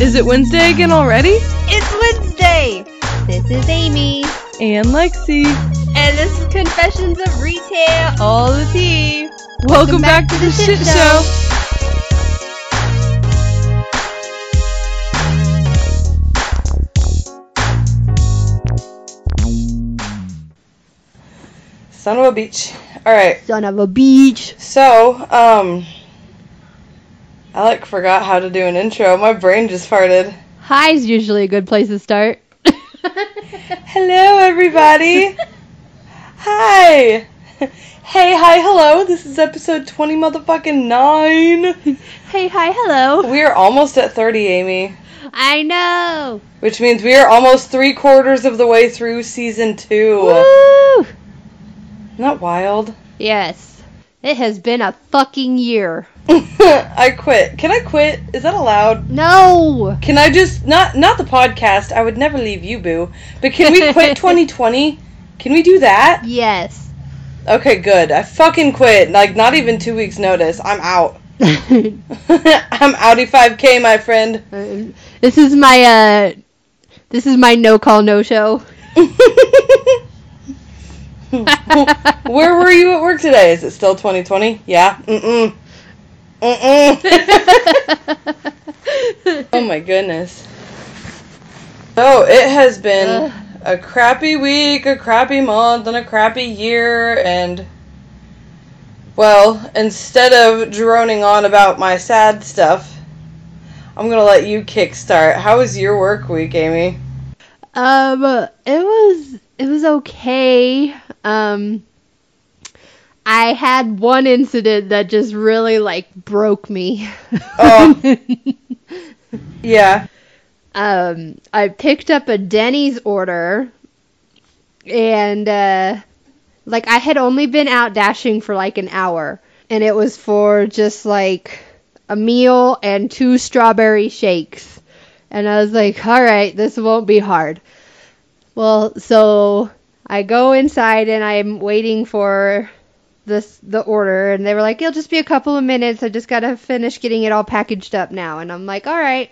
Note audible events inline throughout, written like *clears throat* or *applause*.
Is it Wednesday again already? It's Wednesday! This is Amy. And Lexi. And this is Confessions of Retail, all the tea. Welcome, back, to the shit show. Son of a beach. Alright, Son of a beach. so, um. Alec forgot how to do an intro. My brain just farted. Hi's usually a good place to start. *laughs* Hello, everybody. hi. Hey, hi, hello. This is episode 20 motherfucking 9. hey, hi, hello. We are almost at 30, Amy. I know. Which means we are almost three quarters of the way through season 2. Woo! Isn't that wild? Yes. It has been a fucking year. *laughs* I quit. Can I quit? Is that allowed? No! Can I just not not the podcast? I would never leave you, boo. But can we quit *laughs* 2020? Can we do that? Yes. Okay, good. I fucking quit. Like not even 2 weeks notice. I'm out. *laughs* I'm outie 5k, my friend. Uh, this is my uh this is my no call no show. Where were you at work today? Is it still 2020? Yeah. Mm-mm. Mm-mm. *laughs* oh my goodness. So it has been Ugh. a crappy week, a crappy month, and a crappy year, and well, instead of droning on about my sad stuff, I'm gonna let you kickstart. How was your work week, Amy? Um, it was it was okay. Um, I had one incident that just really like broke me. Oh. *laughs* Yeah. um, I picked up a Denny's order, and uh, like I had only been out dashing for like an hour, and it was for just like a meal and two strawberry shakes. And I was like, all right, this won't be hard. Well, so I go inside and I'm waiting for this the order and they were like, It'll just be a couple of minutes. I just gotta finish getting it all packaged up now and I'm like, Alright.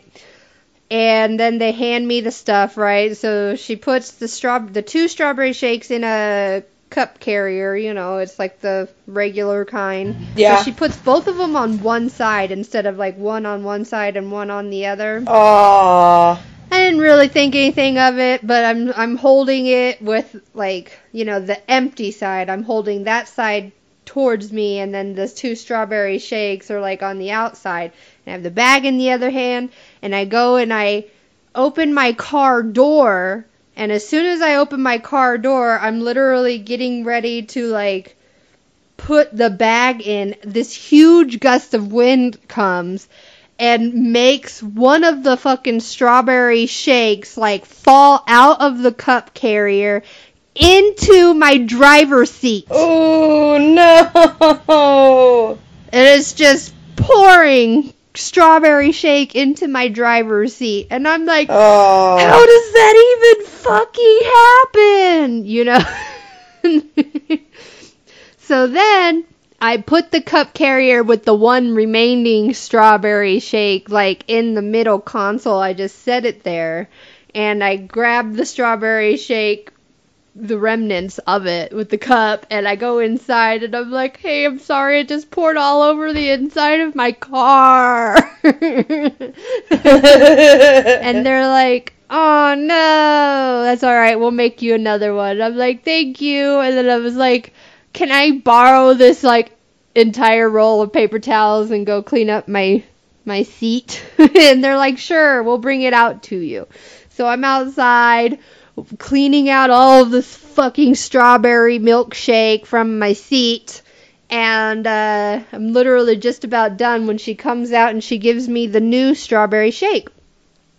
And then they hand me the stuff, right? So she puts the straw the two strawberry shakes in a cup carrier, you know, it's like the regular kind. Yeah. So she puts both of them on one side instead of like one on one side and one on the other. Aww. I didn't really think anything of it, but I'm I'm holding it with like you know the empty side. I'm holding that side towards me, and then the two strawberry shakes are like on the outside. And I have the bag in the other hand, and I go and I open my car door, and as soon as I open my car door, I'm literally getting ready to like put the bag in. This huge gust of wind comes and makes one of the fucking strawberry shakes like fall out of the cup carrier into my driver's seat. Oh no! And it's just pouring strawberry shake into my driver's seat. And I'm like, Oh. how does that even fucking happen? You know? *laughs* so then I put the cup carrier with the one remaining strawberry shake like in the middle console. I just set it there and I grabbed the strawberry shake the remnants of it with the cup and I go inside and I'm like, "Hey, I'm sorry. It just poured all over the inside of my car." *laughs* and they're like, "Oh no, that's all right. We'll make you another one." I'm like, "Thank you." And then I was like, "Can I borrow this like entire roll of paper towels and go clean up my my seat?" *laughs* and they're like, "Sure, we'll bring it out to you." So I'm outside cleaning out all of this fucking strawberry milkshake from my seat. And uh, I'm literally just about done when she comes out and she gives me the new strawberry shake.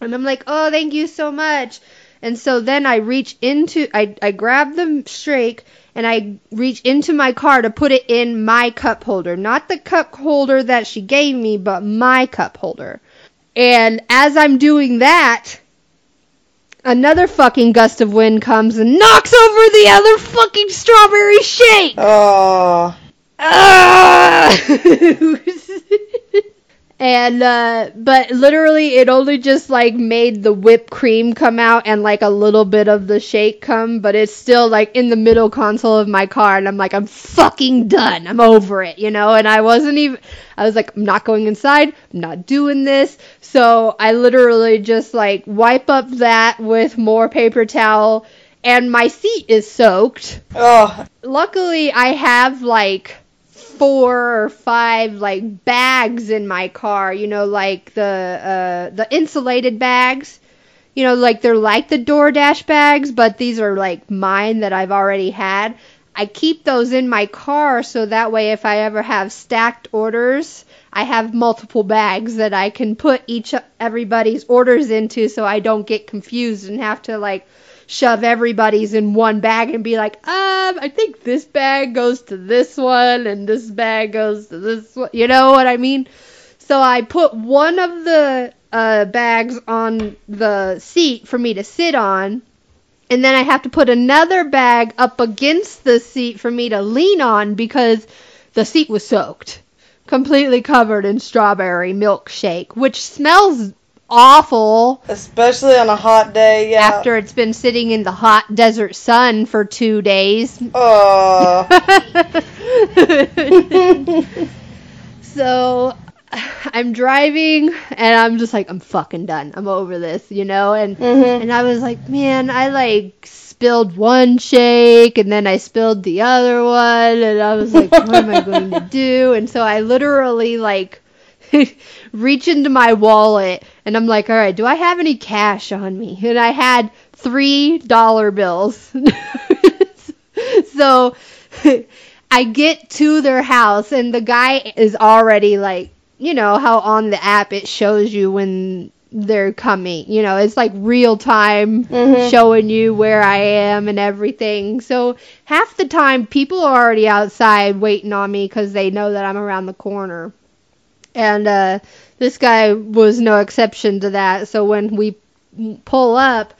And I'm like, oh, thank you so much. And so then I reach into, I, I grab the shake and I reach into my car to put it in my cup holder. Not the cup holder that she gave me, but my cup holder. And as I'm doing that, another fucking gust of wind comes and knocks over the other fucking strawberry shake. Oh. Ah! *laughs* and uh but literally it only just like made the whipped cream come out and like a little bit of the shake come but it's still like in the middle console of my car and i'm like i'm fucking done. I'm over it you know? And i wasn't even i was like i'm not going inside. I'm not doing this. So i literally just like wipe up that with more paper towel and my seat is soaked. Oh, luckily I have like four or five like bags in my car, you know, like the uh the insulated bags. You know, like they're like the DoorDash bags, but these are like mine that I've already had. I keep those in my car so that way if I ever have stacked orders, I have multiple bags that I can put each everybody's orders into so I don't get confused and have to like shove everybody's in one bag and be like, um, I think this bag goes to this one and this bag goes to this one. You know what I mean? So I put one of the uh, bags on the seat for me to sit on, and then I have to put another bag up against the seat for me to lean on because the seat was soaked, completely covered in strawberry milkshake, which smells awful especially on a hot day. Yeah. after it's been sitting in the hot desert sun for two days. Oh. *laughs* *laughs* so I'm driving and I'm just like I'm fucking done. I'm over this, you know? And Mhm. and I was like, man, I like spilled one shake and then I spilled the other one and I was like, what am I going to do? And so I literally like *laughs* reach into my wallet and I'm like, all right, do I have any cash on me? And I had three dollar bills. *laughs* so *laughs* I get to their house and the guy is already like, you know, how on the app it shows you when they're coming. You know, it's like real time Mhm. showing you where I am and everything. So half the time people are already outside waiting on me because they know that I'm around the corner. And uh, this guy was no exception to that. So when we pull up,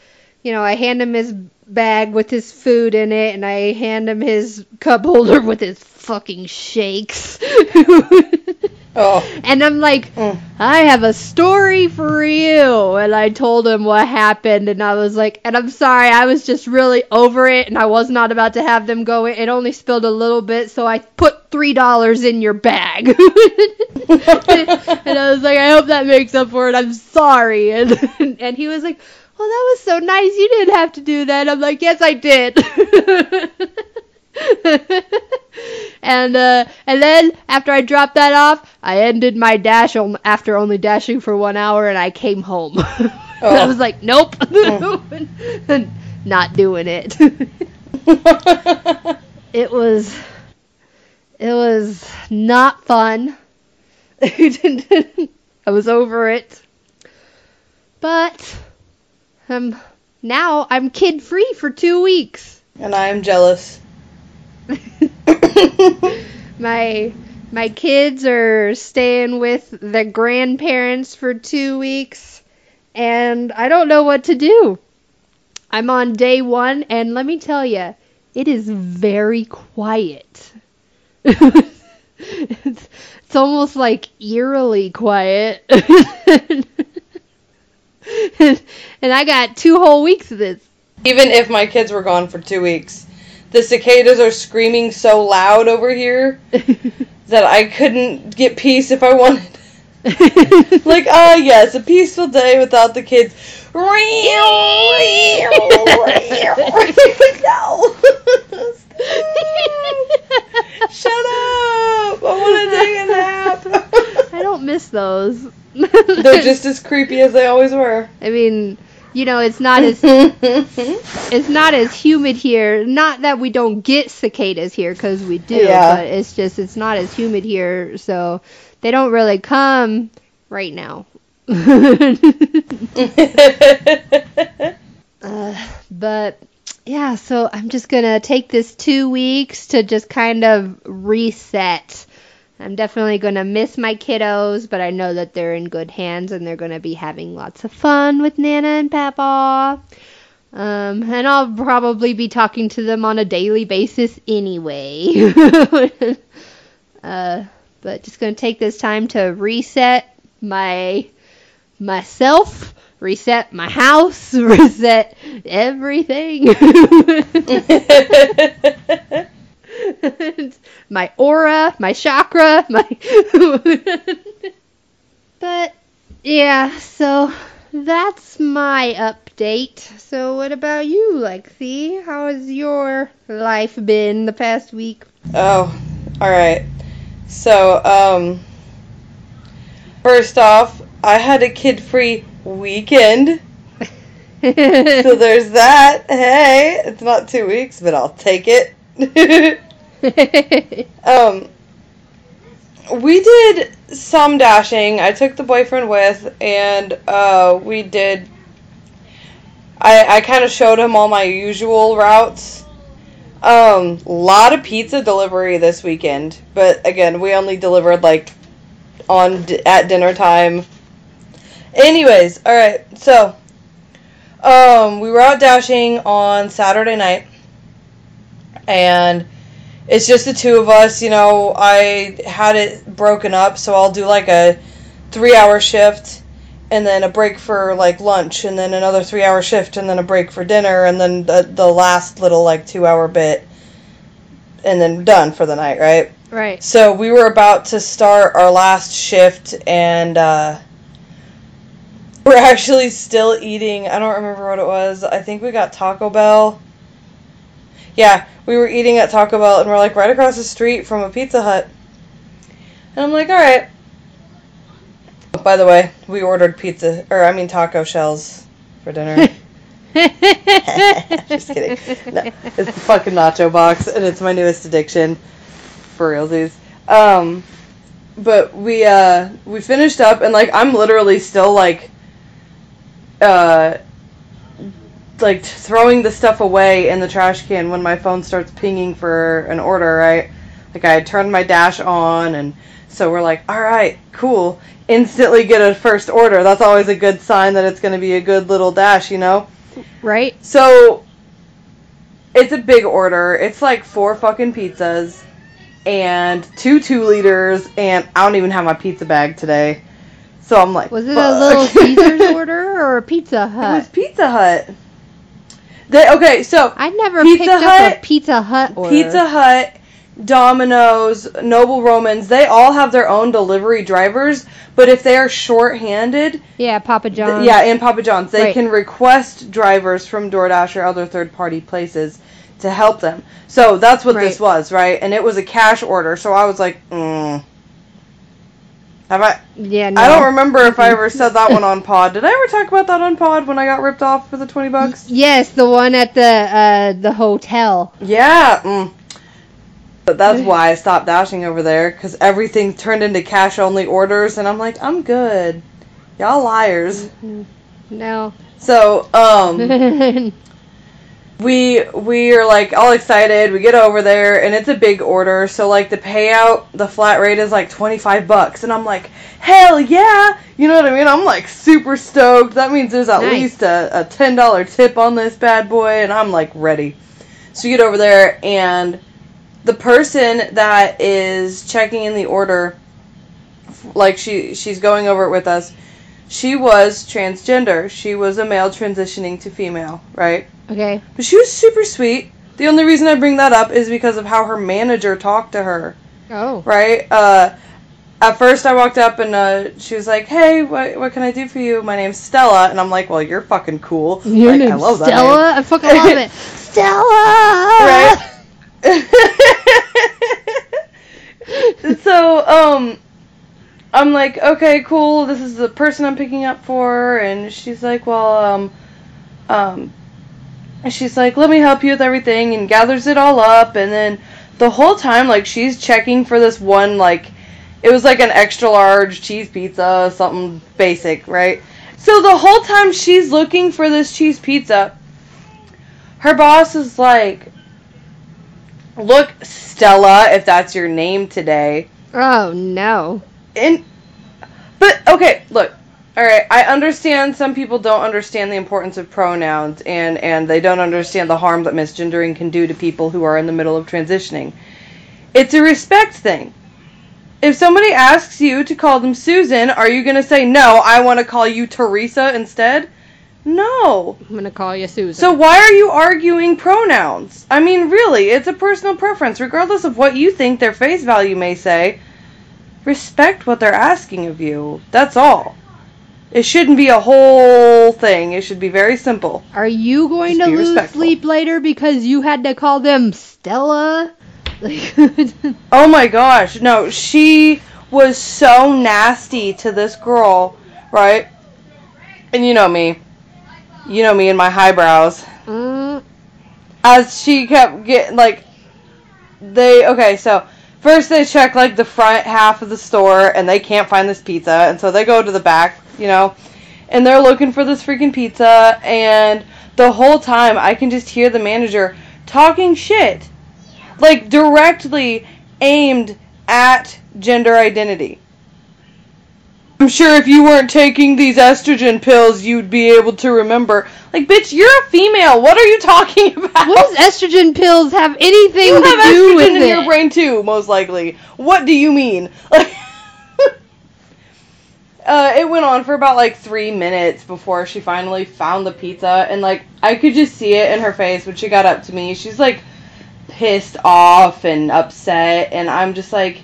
you know, I hand him his bag with his food in it, and I hand him his cup holder *laughs* with his fucking shakes. *laughs* Oh. and I'm like, Mm. I have a story for you. And I told him what happened, and I was like, and I'm sorry, I was just really over it, and I was not about to have them go. in. It only spilled a little bit, so I put three dollars in your bag. *laughs* and I was like, I hope that makes up for it. I'm sorry. *laughs* And and he was like, Well, that was so nice. You didn't have to do that. I'm like, Yes, I did. *laughs* and uh, and then after I dropped that off, I ended my dash on, after only dashing for one hour, and I came home. *laughs* I was like, Nope, *laughs* not doing it. *laughs* it was it was not fun. I was over it. But um now I'm kid free for 2 weeks. and I am jealous. *laughs* my my kids are staying with the grandparents for 2 weeks and I don't know what to do. I'm on day 1 and let me tell you, it is very quiet. it's, *laughs* it's almost like eerily quiet. *laughs* and I got two whole weeks of this. Even if my kids were gone for two weeks, the cicadas are screaming so loud over here *laughs* that I couldn't get peace if I wanted. *laughs* like, ah, yes, a peaceful day without the kids. no. *laughs* Shut up! I want to take a nap. I don't miss those. They're just as creepy as they always were. I mean, you know, it's not as *laughs* it's not as humid here. Not that we don't get cicadas here because we do, Yeah. but it's just it's not as humid here, so they don't really come right now. *laughs* uh, but yeah, so I'm just gonna take this two weeks to just kind of reset. I'm definitely gonna miss my kiddos, but I know that they're in good hands and they're gonna be having lots of fun with Nana and Papa. Um, and I'll probably be talking to them on a daily basis anyway. *laughs* uh, but just gonna take this time to reset my myself, reset my house, *laughs* reset everything. *laughs* *laughs* my aura, my chakra, my *laughs* But yeah, so that's my update. So what about you, Lexi? How has your life been the past week? Oh, all right. So, um, first off, I had a kid-free weekend. *laughs* so there's that. Hey, it's not two weeks, but I'll take it. *laughs* um, we did some dashing. I took the boyfriend with, and uh, we did. I I kind of showed him all my usual routes. Um, lot of pizza delivery this weekend, but again, we only delivered like on at dinner time. Anyways, all right. So, um, we were out dashing on Saturday night, and it's just the two of us. You know, I had it broken up, so I'll do like a three hour shift and then a break for like lunch and then another three hour shift and then a break for dinner and then the, the last little like two hour bit and then done for the night, right? Right. So we were about to start our last shift and uh, we're actually still eating. I don't remember what it was. I think we got Taco Bell. Yeah, we were eating at Taco Bell and we're like right across the street from a Pizza Hut. And I'm like, all right. By the way, we ordered pizza, or I mean taco shells for dinner. *laughs* Just kidding. No, it's the fucking nacho box, and it's my newest addiction. For realsies. Um, but we uh we finished up, and like I'm literally still like uh like throwing the stuff away in the trash can when my phone starts pinging for an order, right? Like I turned my dash on and so we're like, all right, cool. Instantly get a first order. That's always a good sign that it's going to be a good little dash, you know? Right? So it's a big order. It's like four fucking pizzas and two two liters, and I don't even have my pizza bag today. So I'm like, Was it fuck. a Little Caesars *laughs* order or a Pizza It was Hut? Pizza Hut. They, okay, so I never Pizza picked up Hut- a Pizza Hut order. Pizza Hut, Domino's, Noble Romans, they all have their own delivery drivers, but if they are short-handed, Yeah, Papa th- John's. yeah, and Papa John's, they Right. can request drivers from DoorDash or other third-party places to help them. So that's what this was, right? And it was a cash order, so I was like, mm. Have I? Yeah, no. I don't remember if I ever *laughs* said that one on Pod. Did I ever talk about that on Pod when I got ripped off for the twenty bucks? Yes, the one at the uh the hotel. Yeah. Mm. But that's why I stopped dashing over there because everything turned into cash only orders, and I'm like, I'm good. Y'all liars. No. So, um, *laughs* we we are like all excited. We get over there, and it's a big order. So like the payout, the flat rate is like twenty five bucks, and I'm like, hell yeah! You know what I mean? I'm like super stoked. That means there's at Nice. least a, a ten dollar tip on this bad boy, and I'm like ready. So you get over there, and the person that is checking in the order, like she she's going over it with us. She was transgender. She was a male transitioning to female, right? okay. But she was super sweet. The only reason I bring that up is because of how her manager talked to her, Oh. right? Uh, at first, I walked up and uh, she was like, "Hey, what what can I do for you? My name's Stella," and I'm like, "Well, you're fucking cool. Your like, name's I love that Stella? name. I fucking love it. *laughs* Stella! right? *laughs* *laughs* so, um, I'm like, okay, cool. This is the person I'm picking up for, and she's like, well, um, um, she's like, let me help you with everything, and gathers it all up, and then the whole time, like, she's checking for this one, like, it was like an extra large cheese pizza, something basic, right? So the whole time she's looking for this cheese pizza, her boss is like, look, Stella, if that's your name today. Oh, no. And but okay, look. All right, I understand some people don't understand the importance of pronouns and and they don't understand the harm that misgendering can do to people who are in the middle of transitioning. It's a respect thing. If somebody asks you to call them Susan, are you going to say, no, I want to call you Teresa instead? No. I'm gonna call you Susan. So why are you arguing pronouns? I mean, really, it's a personal preference, regardless of what you think their face value may say. Respect what they're asking of you. That's all. It shouldn't be a whole thing. It should be very simple. are you going Just to lose respectful. sleep later because you had to call them Stella? Like, Oh *laughs* my gosh. No, she was so nasty to this girl, right? And you know me. You know me and my highbrows. mm, as she kept getting like they okay so first they check like the front half of the store and they can't find this pizza and so they go to the back you know and they're looking for this freaking pizza and the whole time i can just hear the manager talking shit like directly aimed at gender identity I'm sure if you weren't taking these estrogen pills, you'd be able to remember. Like, bitch, you're a female. What are you talking *laughs* about? what does estrogen pills have anything you to have do estrogen with in it? your brain too, most likely. What do you mean? Like, *laughs* uh, it went on for about like three minutes before she finally found the pizza, and like I could just see it in her face when she got up to me. She's like pissed off and upset, and I'm just like,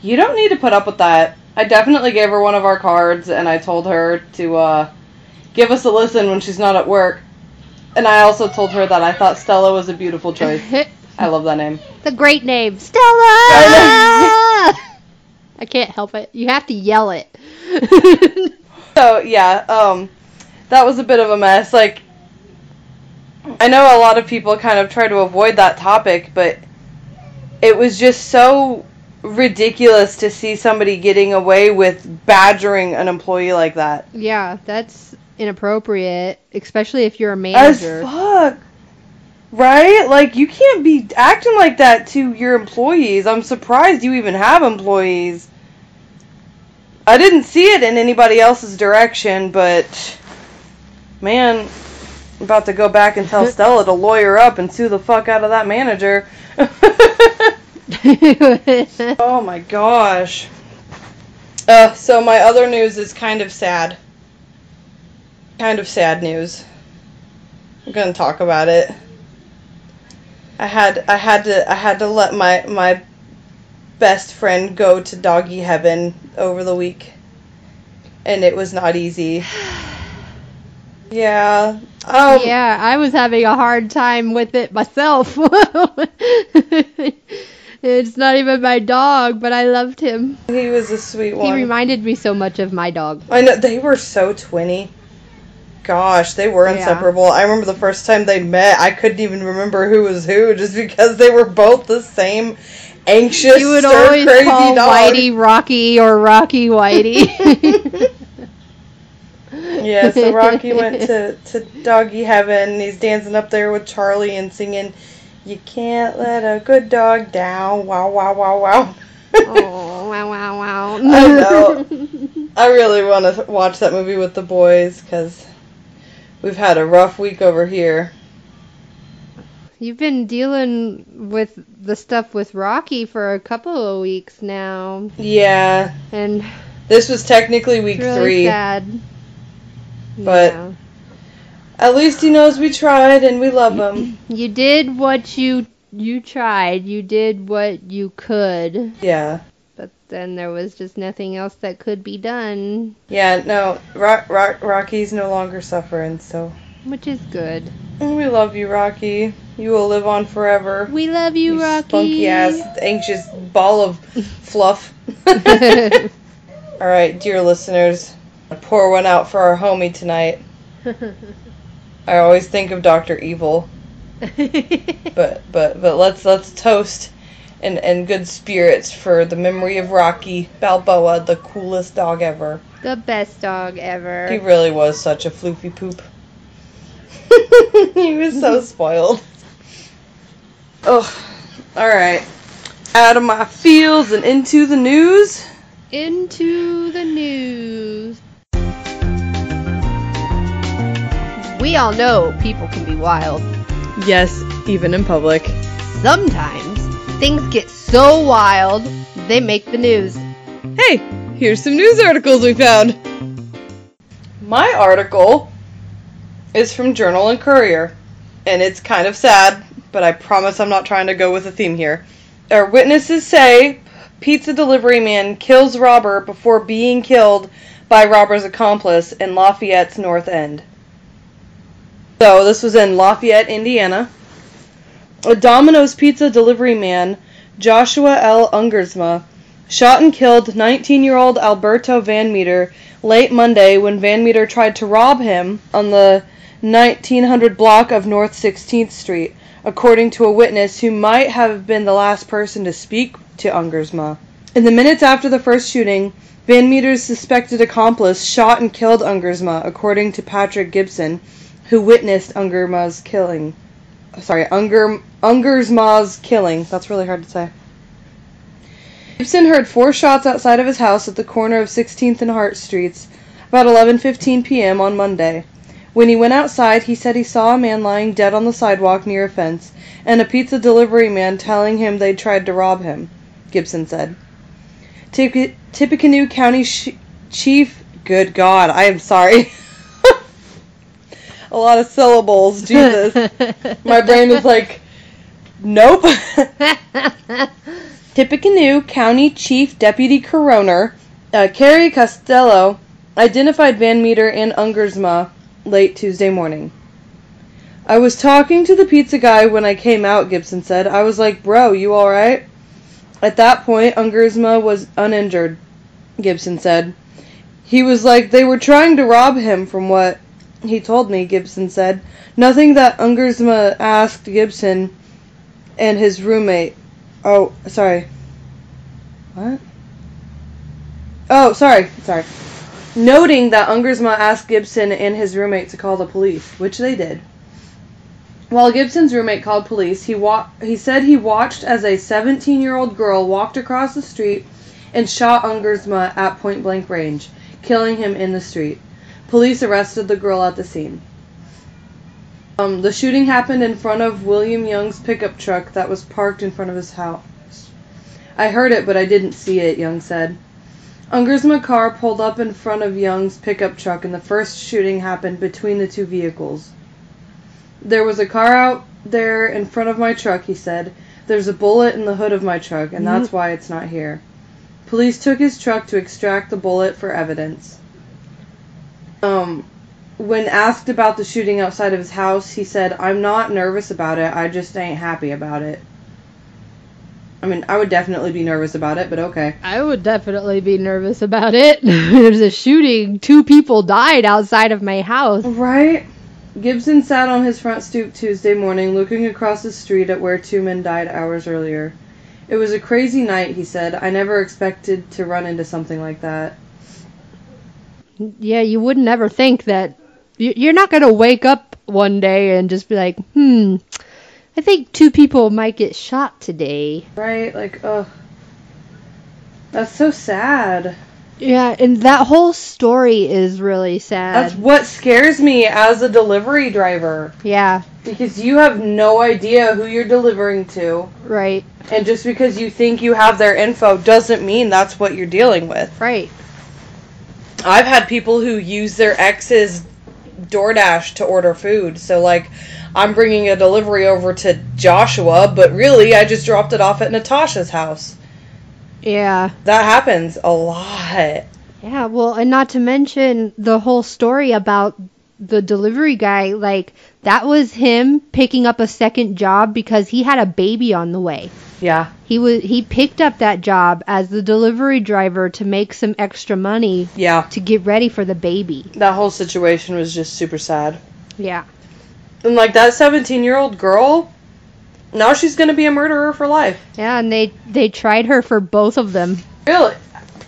you don't need to put up with that. I definitely gave her one of our cards, and I told her to uh, give us a listen when she's not at work. And I also told her that I thought Stella was a beautiful choice. *laughs* I love that name. the great name, Stella. I *laughs* I can't help it. You have to yell it. *laughs* So yeah, um, that was a bit of a mess. Like, I know a lot of people kind of try to avoid that topic, but it was just so ridiculous to see somebody getting away with badgering an employee like that. yeah, that's inappropriate, especially if you're a manager. As fuck. Right? Like, you can't be acting like that to your employees. I'm surprised you even have employees. I didn't see it in anybody else's direction, but man, I'm about to go back and tell *laughs* Stella to lawyer up and sue the fuck out of that manager. *laughs* *laughs* oh my gosh. Uh, so my other news is kind of sad. Kind of sad news. I'm gonna talk about it. I had I had to I had to let my my best friend go to doggy heaven over the week, and it was not easy. *sighs* Yeah. Um, yeah, I was having a hard time with it myself. *laughs* it's not even my dog, but I loved him. He was a sweet one. He reminded me so much of my dog. I know they were so twinny. Gosh, they were Yeah. inseparable. I remember the first time they met, I couldn't even remember who was who, just because they were both the same anxious, You would stir always crazy call dog. Whitey Rocky or Rocky Whitey. *laughs* Yeah, so Rocky went *laughs* to, to doggy heaven. He's dancing up there with Charlie and singing, "You can't let a good dog down." Wow, wow, wow, wow. oh, wow, wow, wow. *laughs* I know. *laughs* I really want to watch that movie with the boys because we've had a rough week over here. You've been dealing with the stuff with Rocky for a couple of weeks now, Yeah, and this was technically week it's really three. sad. But- Yeah. At least he knows we tried and we love him. *clears throat* you did what you you tried. You did what you could, Yeah. but then there was just nothing else that could be done, Yeah, no, Rock, Rock, Rocky's no longer suffering, so. which is good. And we love you, Rocky. You will live on forever. We love you, Rocky. spunky ass, anxious ball of *laughs* fluff. *laughs* All right, dear listeners, pour one out for our homie tonight. *laughs* I always think of Doctor Evil, *laughs* but but but let's let's toast and and good spirits for the memory of Rocky Balboa, the coolest dog ever. the best dog ever. He really was such a floofy poop. *laughs* he was so spoiled. Oh, All right. Out of my fields and into the news. Into the news. We all know people can be wild. Yes, even in public. Sometimes things get so wild, they make the news. Hey, here's some news articles we found. My article is from Journal and Courier, and it's kind of sad, but I promise I'm not trying to go with a theme here. Our witnesses say pizza delivery man kills robber before being killed by robber's accomplice in Lafayette's North End. So, this was in Lafayette, Indiana. A Domino's pizza delivery man, Joshua L. Ungersma, shot and killed 19 year old Alberto Van Meter late Monday when Van Meter tried to rob him on the 1900 block of North 16th Street, according to a witness who might have been the last person to speak to Ungersma. In the minutes after the first shooting, Van Meter's suspected accomplice shot and killed Ungersma, according to Patrick Gibson, who witnessed Ungersma's killing. Sorry, Unger, Ungersma's killing. That's really hard to say. Gibson heard four shots outside of his house at the corner of 16th and Hart Streets about 11:15 p.m. on Monday. When he went outside, he said he saw a man lying dead on the sidewalk near a fence and a pizza delivery man telling him they'd tried to rob him, Gibson said. Tip- Tippecanoe County sh- Chief, good God, I am sorry. *laughs* a lot of syllables, *laughs* Jesus. My brain was like, nope. *laughs* Tippecanoe County Chief Deputy Coroner uh, Carrie Costello identified Van Meter and Ungersma late Tuesday morning. I was talking to the pizza guy when I came out, Gibson said. I was like, bro, you alright? At that point, Ungersma was uninjured, Gibson said. He was like, they were trying to rob him from what he told me, Gibson said. Nothing that Ungersma asked Gibson and his roommate. Oh, sorry. What? Oh, sorry, sorry. Noting that Ungersma asked Gibson and his roommate to call the police, which they did. While Gibson's roommate called police, he wa- he said he watched as a 17-year-old girl walked across the street and shot Ungersma at point blank range, killing him in the street. Police arrested the girl at the scene. Um, the shooting happened in front of William Young's pickup truck that was parked in front of his house. I heard it, but I didn't see it, Young said. Ungersma car pulled up in front of Young's pickup truck, and the first shooting happened between the two vehicles. There was a car out there in front of my truck, he said. There's a bullet in the hood of my truck, and that's why it's not here. Police took his truck to extract the bullet for evidence. Um, when asked about the shooting outside of his house, he said, I'm not nervous about it, I just ain't happy about it. I mean, I would definitely be nervous about it, but okay. I would definitely be nervous about it. *laughs* There's a shooting. Two people died outside of my house. Right? Gibson sat on his front stoop Tuesday morning, looking across the street at where two men died hours earlier. It was a crazy night, he said. I never expected to run into something like that. Yeah, you would never think that. you- You're not going to wake up one day and just be like, hmm, I think two people might get shot today. Right? Like, ugh. That's so sad. Yeah, and that whole story is really sad. That's what scares me as a delivery driver. yeah, Because you have no idea who you're delivering to. right, And just because you think you have their info doesn't mean that's what you're dealing with. right. I've had people who use their ex's DoorDash to order food. So, like, I'm bringing a delivery over to Joshua, but really, I just dropped it off at Natasha's house. Yeah. That happens a lot. Yeah, well, and not to mention the whole story about the delivery guy, like, that was him picking up a second job because he had a baby on the way. Yeah. He was he picked up that job as the delivery driver to make some extra money Yeah. to get ready for the baby. That whole situation was just super sad. Yeah. And, like, that 17 year old girl, now she's going to be a murderer for life. Yeah, and they they tried her for both of them. Really?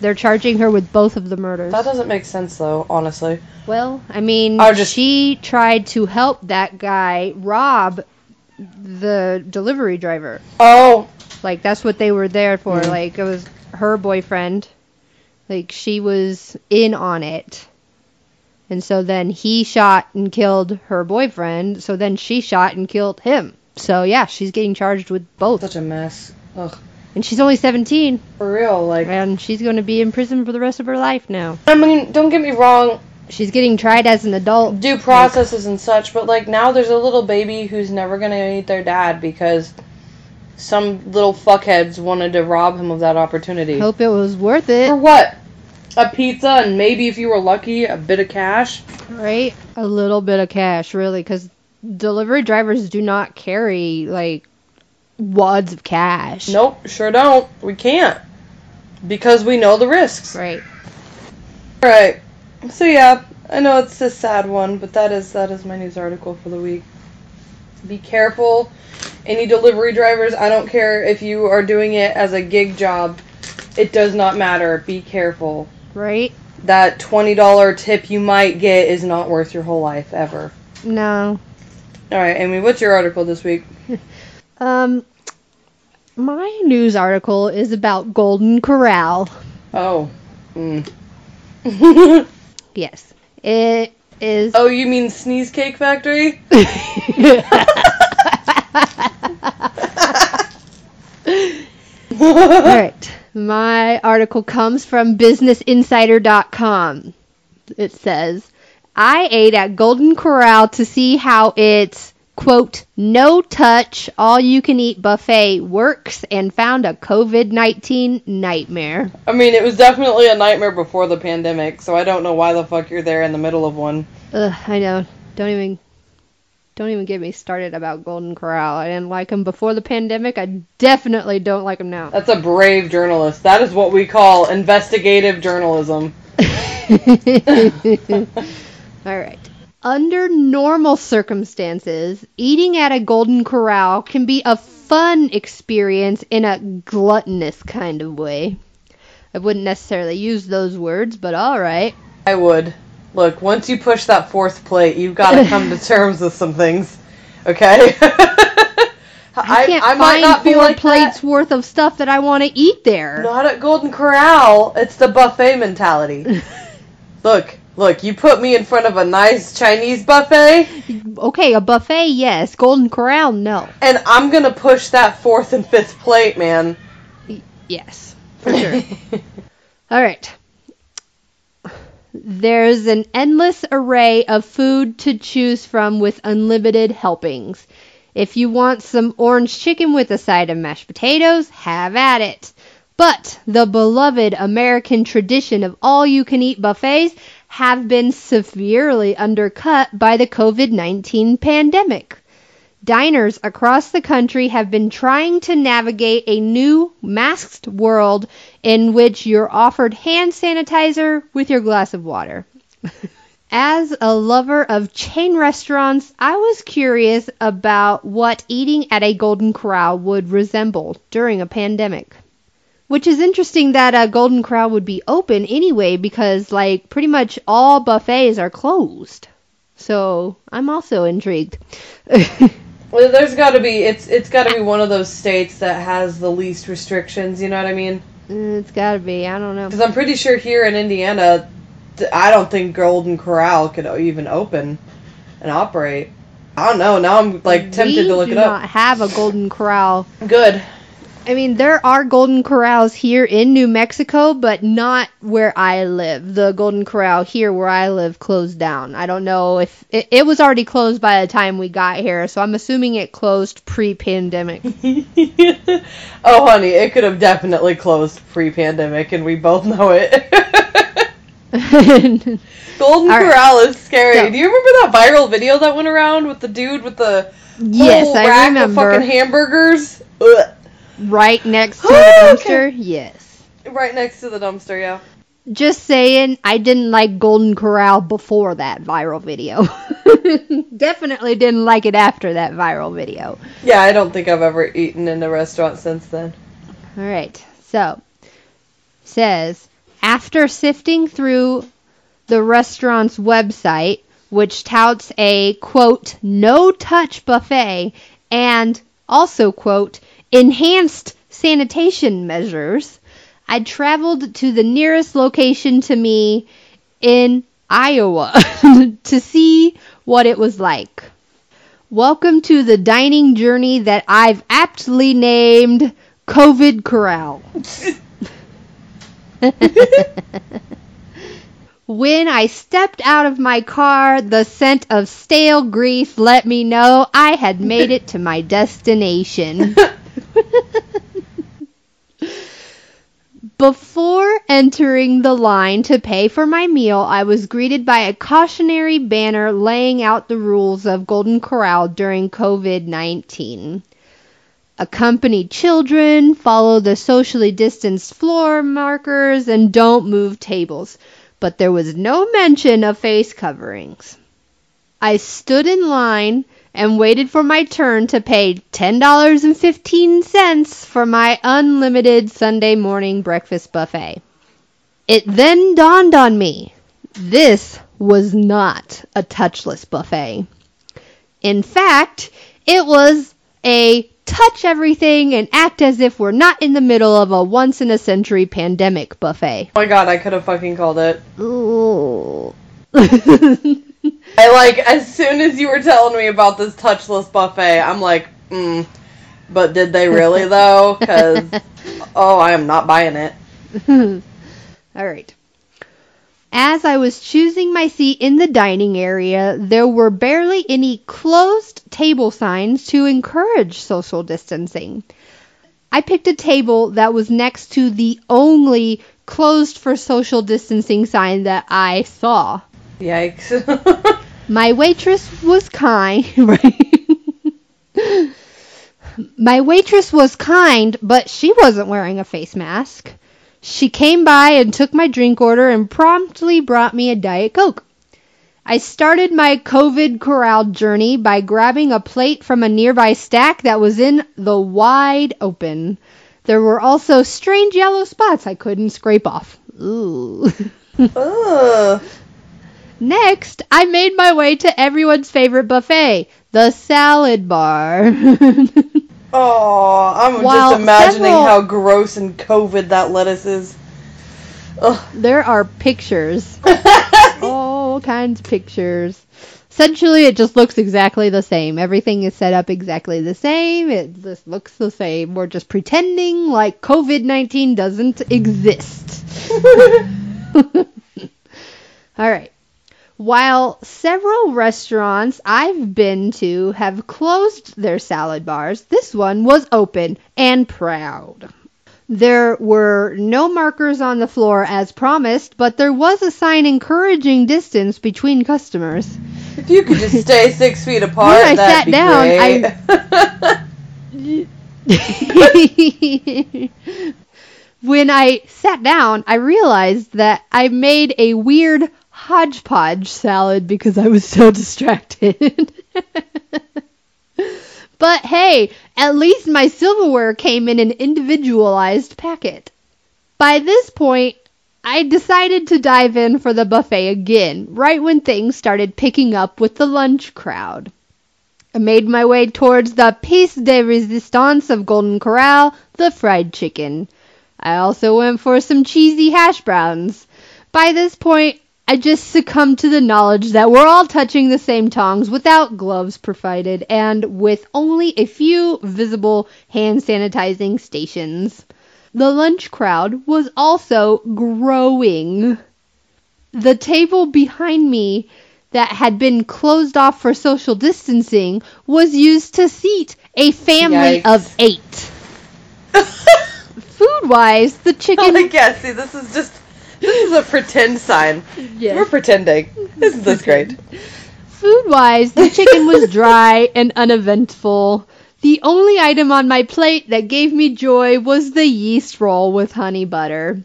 They're charging her with both of the murders. That doesn't make sense, though, honestly. Well, I mean, I just- she tried to help that guy rob the delivery driver. Oh, Like that's what they were there for. Mhm. Like it was her boyfriend. Like she was in on it. And so then he shot and killed her boyfriend. So then she shot and killed him. So yeah, she's getting charged with both. such a mess. Ugh. And she's only 17, For real, like. and she's going to be in prison for the rest of her life now. I mean, don't get me wrong, She's getting tried as an adult. due processes and such, but like now there's a little baby who's never gonna meet their dad because some little fuckheads wanted to rob him of that opportunity. Hope it was worth it, For what? A pizza and maybe if you were lucky, a bit of cash? right? A little bit of cash, really, because delivery drivers do not carry, like, wads of cash. Nope, sure don't. We can't. Because we know the risks. Right. Alright. So yeah, I know it's a sad one, but that is that is my news article for the week. Be careful. Any delivery drivers, I don't care if you are doing it as a gig job. It does not matter. Be careful. Right? That $20 tip you might get is not worth your whole life ever. No. Alright, Amy, what's your article this week? *laughs* Um, my news article is about Golden Corral. Oh. Mm. *laughs* *laughs* Yes. It is. oh, you mean Sneeze Cake Factory? *laughs* All right. My article comes from BusinessInsider.com. It says, I ate at Golden Corral to see how its, quote, no touch, all you can eat buffet works and found a COVID 19 nightmare. I mean, it was definitely a nightmare before the pandemic, so I don't know why the fuck you're there in the middle of one. Ugh, I know. Don't even. Don't even get me started about Golden Corral. I didn't like them before the pandemic. I definitely don't like them now. That's a brave journalist. That is what we call investigative journalism. *laughs* *laughs* All right. Under normal circumstances, eating at a Golden Corral can be a fun experience in a gluttonous kind of way. I wouldn't necessarily use those words, but all right. I would. Look, once you push that fourth plate, you've got to *laughs* come to terms with some things. Okay? *laughs* I can't I might find not be four like plates that. worth of stuff that I want to eat there. Not at Golden Corral. It's the buffet mentality. *laughs* look, look, you put me in front of a nice Chinese buffet, Okay, a buffet, yes. Golden Corral, no. and I'm gonna push that fourth and fifth plate, man. Yes, for sure. *laughs* All right. There's an endless array of food to choose from with unlimited helpings. If you want some orange chicken with a side of mashed potatoes, have at it. But the beloved American tradition of all you can eat buffets have been severely undercut by the COVID 19 pandemic. Diners across the country have been trying to navigate a new masked world in which you're offered hand sanitizer with your glass of water. *laughs* As a lover of chain restaurants, I was curious about what eating at a Golden Corral would resemble during a pandemic. Which is interesting that a Golden Corral would be open anyway because, like, pretty much all buffets are closed. So, I'm also intrigued. *laughs* Well, there's got to be it's it's got to be one of those states that has the least restrictions. You know what I mean? Mm, it's gotta be. I don't know. Because I'm pretty sure here in Indiana, I don't think Golden Corral could even open and operate. I don't know. Now I'm like tempted we to look it up. not have a Golden Corral. Good. I mean, there are Golden Corrals here in New Mexico, but not where I live. The Golden Corral here where I live closed down. I don't know if it, it was already closed by the time we got here, so I'm assuming it closed pre-pandemic. *laughs* oh, honey, it could have definitely closed pre-pandemic, and we both know it. *laughs* Golden right. Corral is scary. So- Do you remember that viral video that went around with the dude with the yes, whole I rack remember. of fucking hamburgers? Ugh. Right next to *gasps* the okay. dumpster. Yes. Right next to the dumpster, yeah. Just saying, I didn't like Golden Corral before that viral video. *laughs* Definitely didn't like it after that viral video. Yeah, I don't think I've ever eaten in a restaurant since then. All right. So, says after sifting through the restaurant's website, which touts a quote no touch buffet and also quote enhanced sanitation measures, I traveled to the nearest location to me in Iowa *laughs* to see what it was like. Welcome to the dining journey that I've aptly named COVID corral. *laughs* when I stepped out of my car, the scent of stale grease let me know I had made it to my destination. *laughs* *laughs* Before entering the line to pay for my meal, I was greeted by a cautionary banner laying out the rules of Golden Corral during COVID 19. Accompany children, follow the socially distanced floor markers, and don't move tables. But there was no mention of face coverings. I stood in line and waited for my turn to pay $10.15 for my unlimited Sunday morning breakfast buffet. It then dawned on me this was not a touchless buffet. In fact, it was a touch everything and act as if we're not in the middle of a once in a century pandemic buffet. Oh my god, I could have fucking called it. Ooh. *laughs* I like as soon as you were telling me about this touchless buffet, I'm like, mm. But did they really *laughs* though? Because oh, I am not buying it. *laughs* All right. As I was choosing my seat in the dining area, there were barely any closed table signs to encourage social distancing. I picked a table that was next to the only closed for social distancing sign that I saw. Yikes. *laughs* My waitress was kind. *laughs* My waitress was kind, but she wasn't wearing a face mask. She came by and took my drink order and promptly brought me a Diet Coke. I started my COVID corral journey by grabbing a plate from a nearby stack that was in the wide open. There were also strange yellow spots I couldn't scrape off. Ooh. *laughs* Ugh. Next, I made my way to everyone's favorite buffet, the salad bar. *laughs* Oh, I'm While just imagining several- how gross and COVID that lettuce is. Ugh. there are pictures, *laughs* all kinds of pictures. Essentially, it just looks exactly the same. Everything is set up exactly the same. It just looks the same. We're just pretending like COVID 19 doesn't exist. *laughs* All right. While several restaurants I've been to have closed their salad bars, this one was open and proud. There were no markers on the floor as promised, but there was a sign encouraging distance between customers. If you could just stay *laughs* six feet apart, When I that'd sat be down, great. *laughs* when I sat down, I realized that I made a weird hodgepodge salad because I was so *laughs* distracted. *laughs* but hey, at least my silverware came in an individualized packet. By this point, I decided to dive in for the buffet again, right when things started picking up with the lunch crowd. I made my way towards the piece de resistance of Golden Corral, the fried chicken. I also went for some cheesy hash browns. By this point, I just succumbed to the knowledge that we're all touching the same tongs without gloves provided and with only a few visible hand sanitizing stations. The lunch crowd was also growing. The table behind me that had been closed off for social distancing was used to seat a family Yikes. of eight. *laughs* Food wise, the oh chicken. my god, see, this is just. This is a pretend sign. Yes. We're pretending. This Isn't this great? *laughs* Food wise, the chicken was dry and uneventful. The only item on my plate that gave me joy was the yeast roll with honey butter.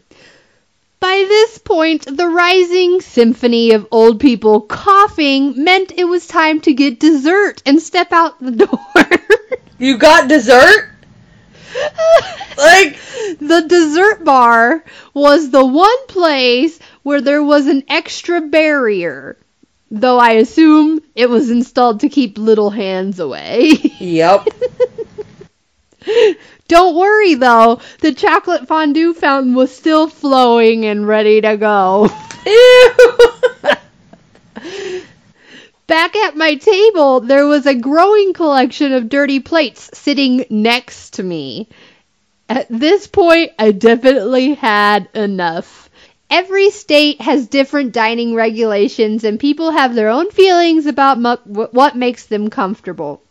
By this point, the rising symphony of old people coughing meant it was time to get dessert and step out the *laughs* door. You got dessert? Like, the dessert bar was the one place where there was an extra barrier. Though I assume it was installed to keep little hands away. yep. *laughs* Don't worry though, the chocolate fondue fountain was still flowing and ready to go. Ew. *laughs* Back at my table, there was a growing collection of dirty plates sitting next to me. At this point, I definitely had enough. Every state has different dining regulations, and people have their own feelings about mu- what makes them comfortable.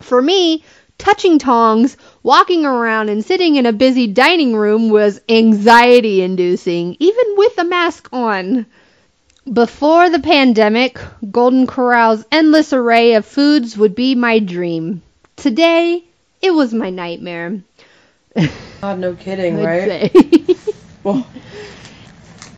For me, touching tongs, walking around, and sitting in a busy dining room was anxiety inducing, even with a mask on. Before the pandemic, Golden Corral's endless array of foods would be my dream. Today, it was my nightmare. God, no kidding, I'd right? *laughs* Well,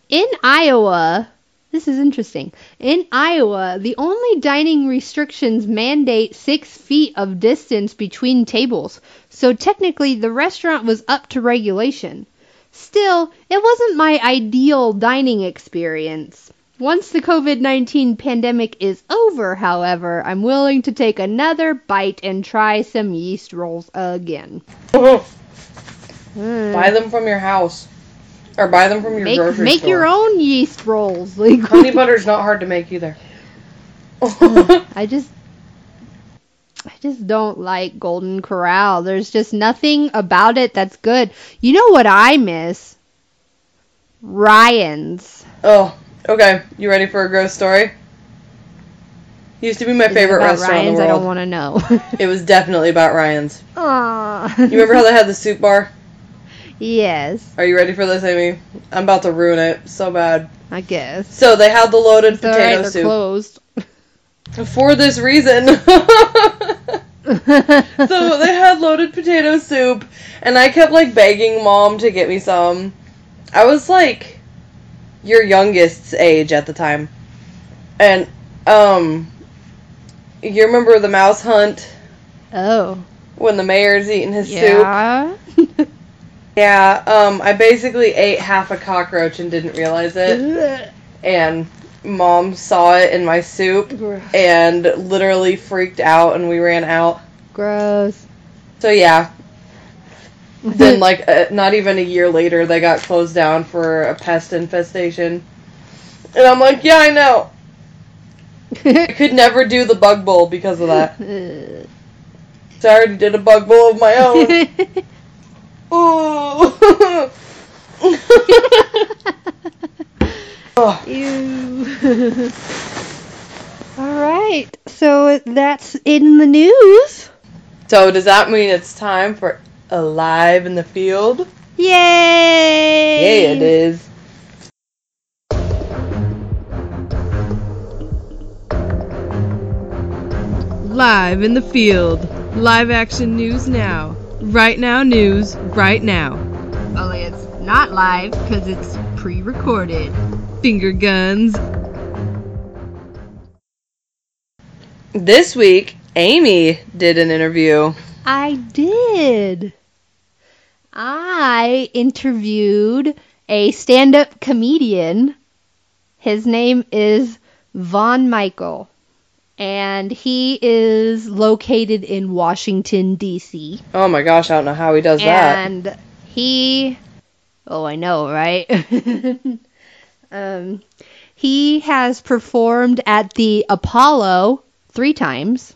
In Iowa, this is interesting. In Iowa, the only dining restrictions mandate six feet of distance between tables, so technically the restaurant was up to regulation. Still, it wasn't my ideal dining experience. Once the COVID 19 pandemic is over, however, I'm willing to take another bite and try some yeast rolls again. *laughs* buy Mm. them from your house. Or buy them from your Make, grocery make store. your own yeast rolls. *laughs* Like Honey butter's not hard to make either. *laughs* I just I just don't like Golden Corral. There's just nothing about it that's good. You know what I miss? Ryan's. oh, okay. You ready for a gross story? Used to be my Is it favorite about restaurant Ryan's? in I the don't want to know. *laughs* It was definitely about Ryan's. Aww. You remember how they had the soup bar? yes, Are you ready for this, Amy? I'm about to ruin it so bad. I guess. So they had the loaded It's alright, potato they're soup closed. for this reason. *laughs* so they had loaded potato soup, and I kept like begging mom to get me some. I was like your youngest's age at the time, and um, you remember the mouse hunt oh. when the mayor's eating his soup? Yeah. *laughs* Yeah. Um, I basically ate half a cockroach and didn't realize it, and mom saw it in my soup and literally freaked out, and we ran out. Gross. So yeah. *laughs* Then *laughs* like uh, not even a year later, they got closed down for a pest infestation, and I'm like, yeah, I know. I could never do the bug bowl because of that. *laughs* So I already did a bug bowl of my own. Ooh. oh, Ew. All right. So that's in the news. so does that mean it's time for Alive in the Field? Yay! Yeah, it is. Live in the field. Live action news now. Right now news, right now. Only it's not live because it's pre-recorded. Finger guns. This week, Amy did an interview. I did. I interviewed a stand-up comedian. His name is Von Mychael. And he is located in Washington, D.C. Oh my gosh, I don't know how he does that. and he oh i know right *laughs* um he has performed at the apollo three times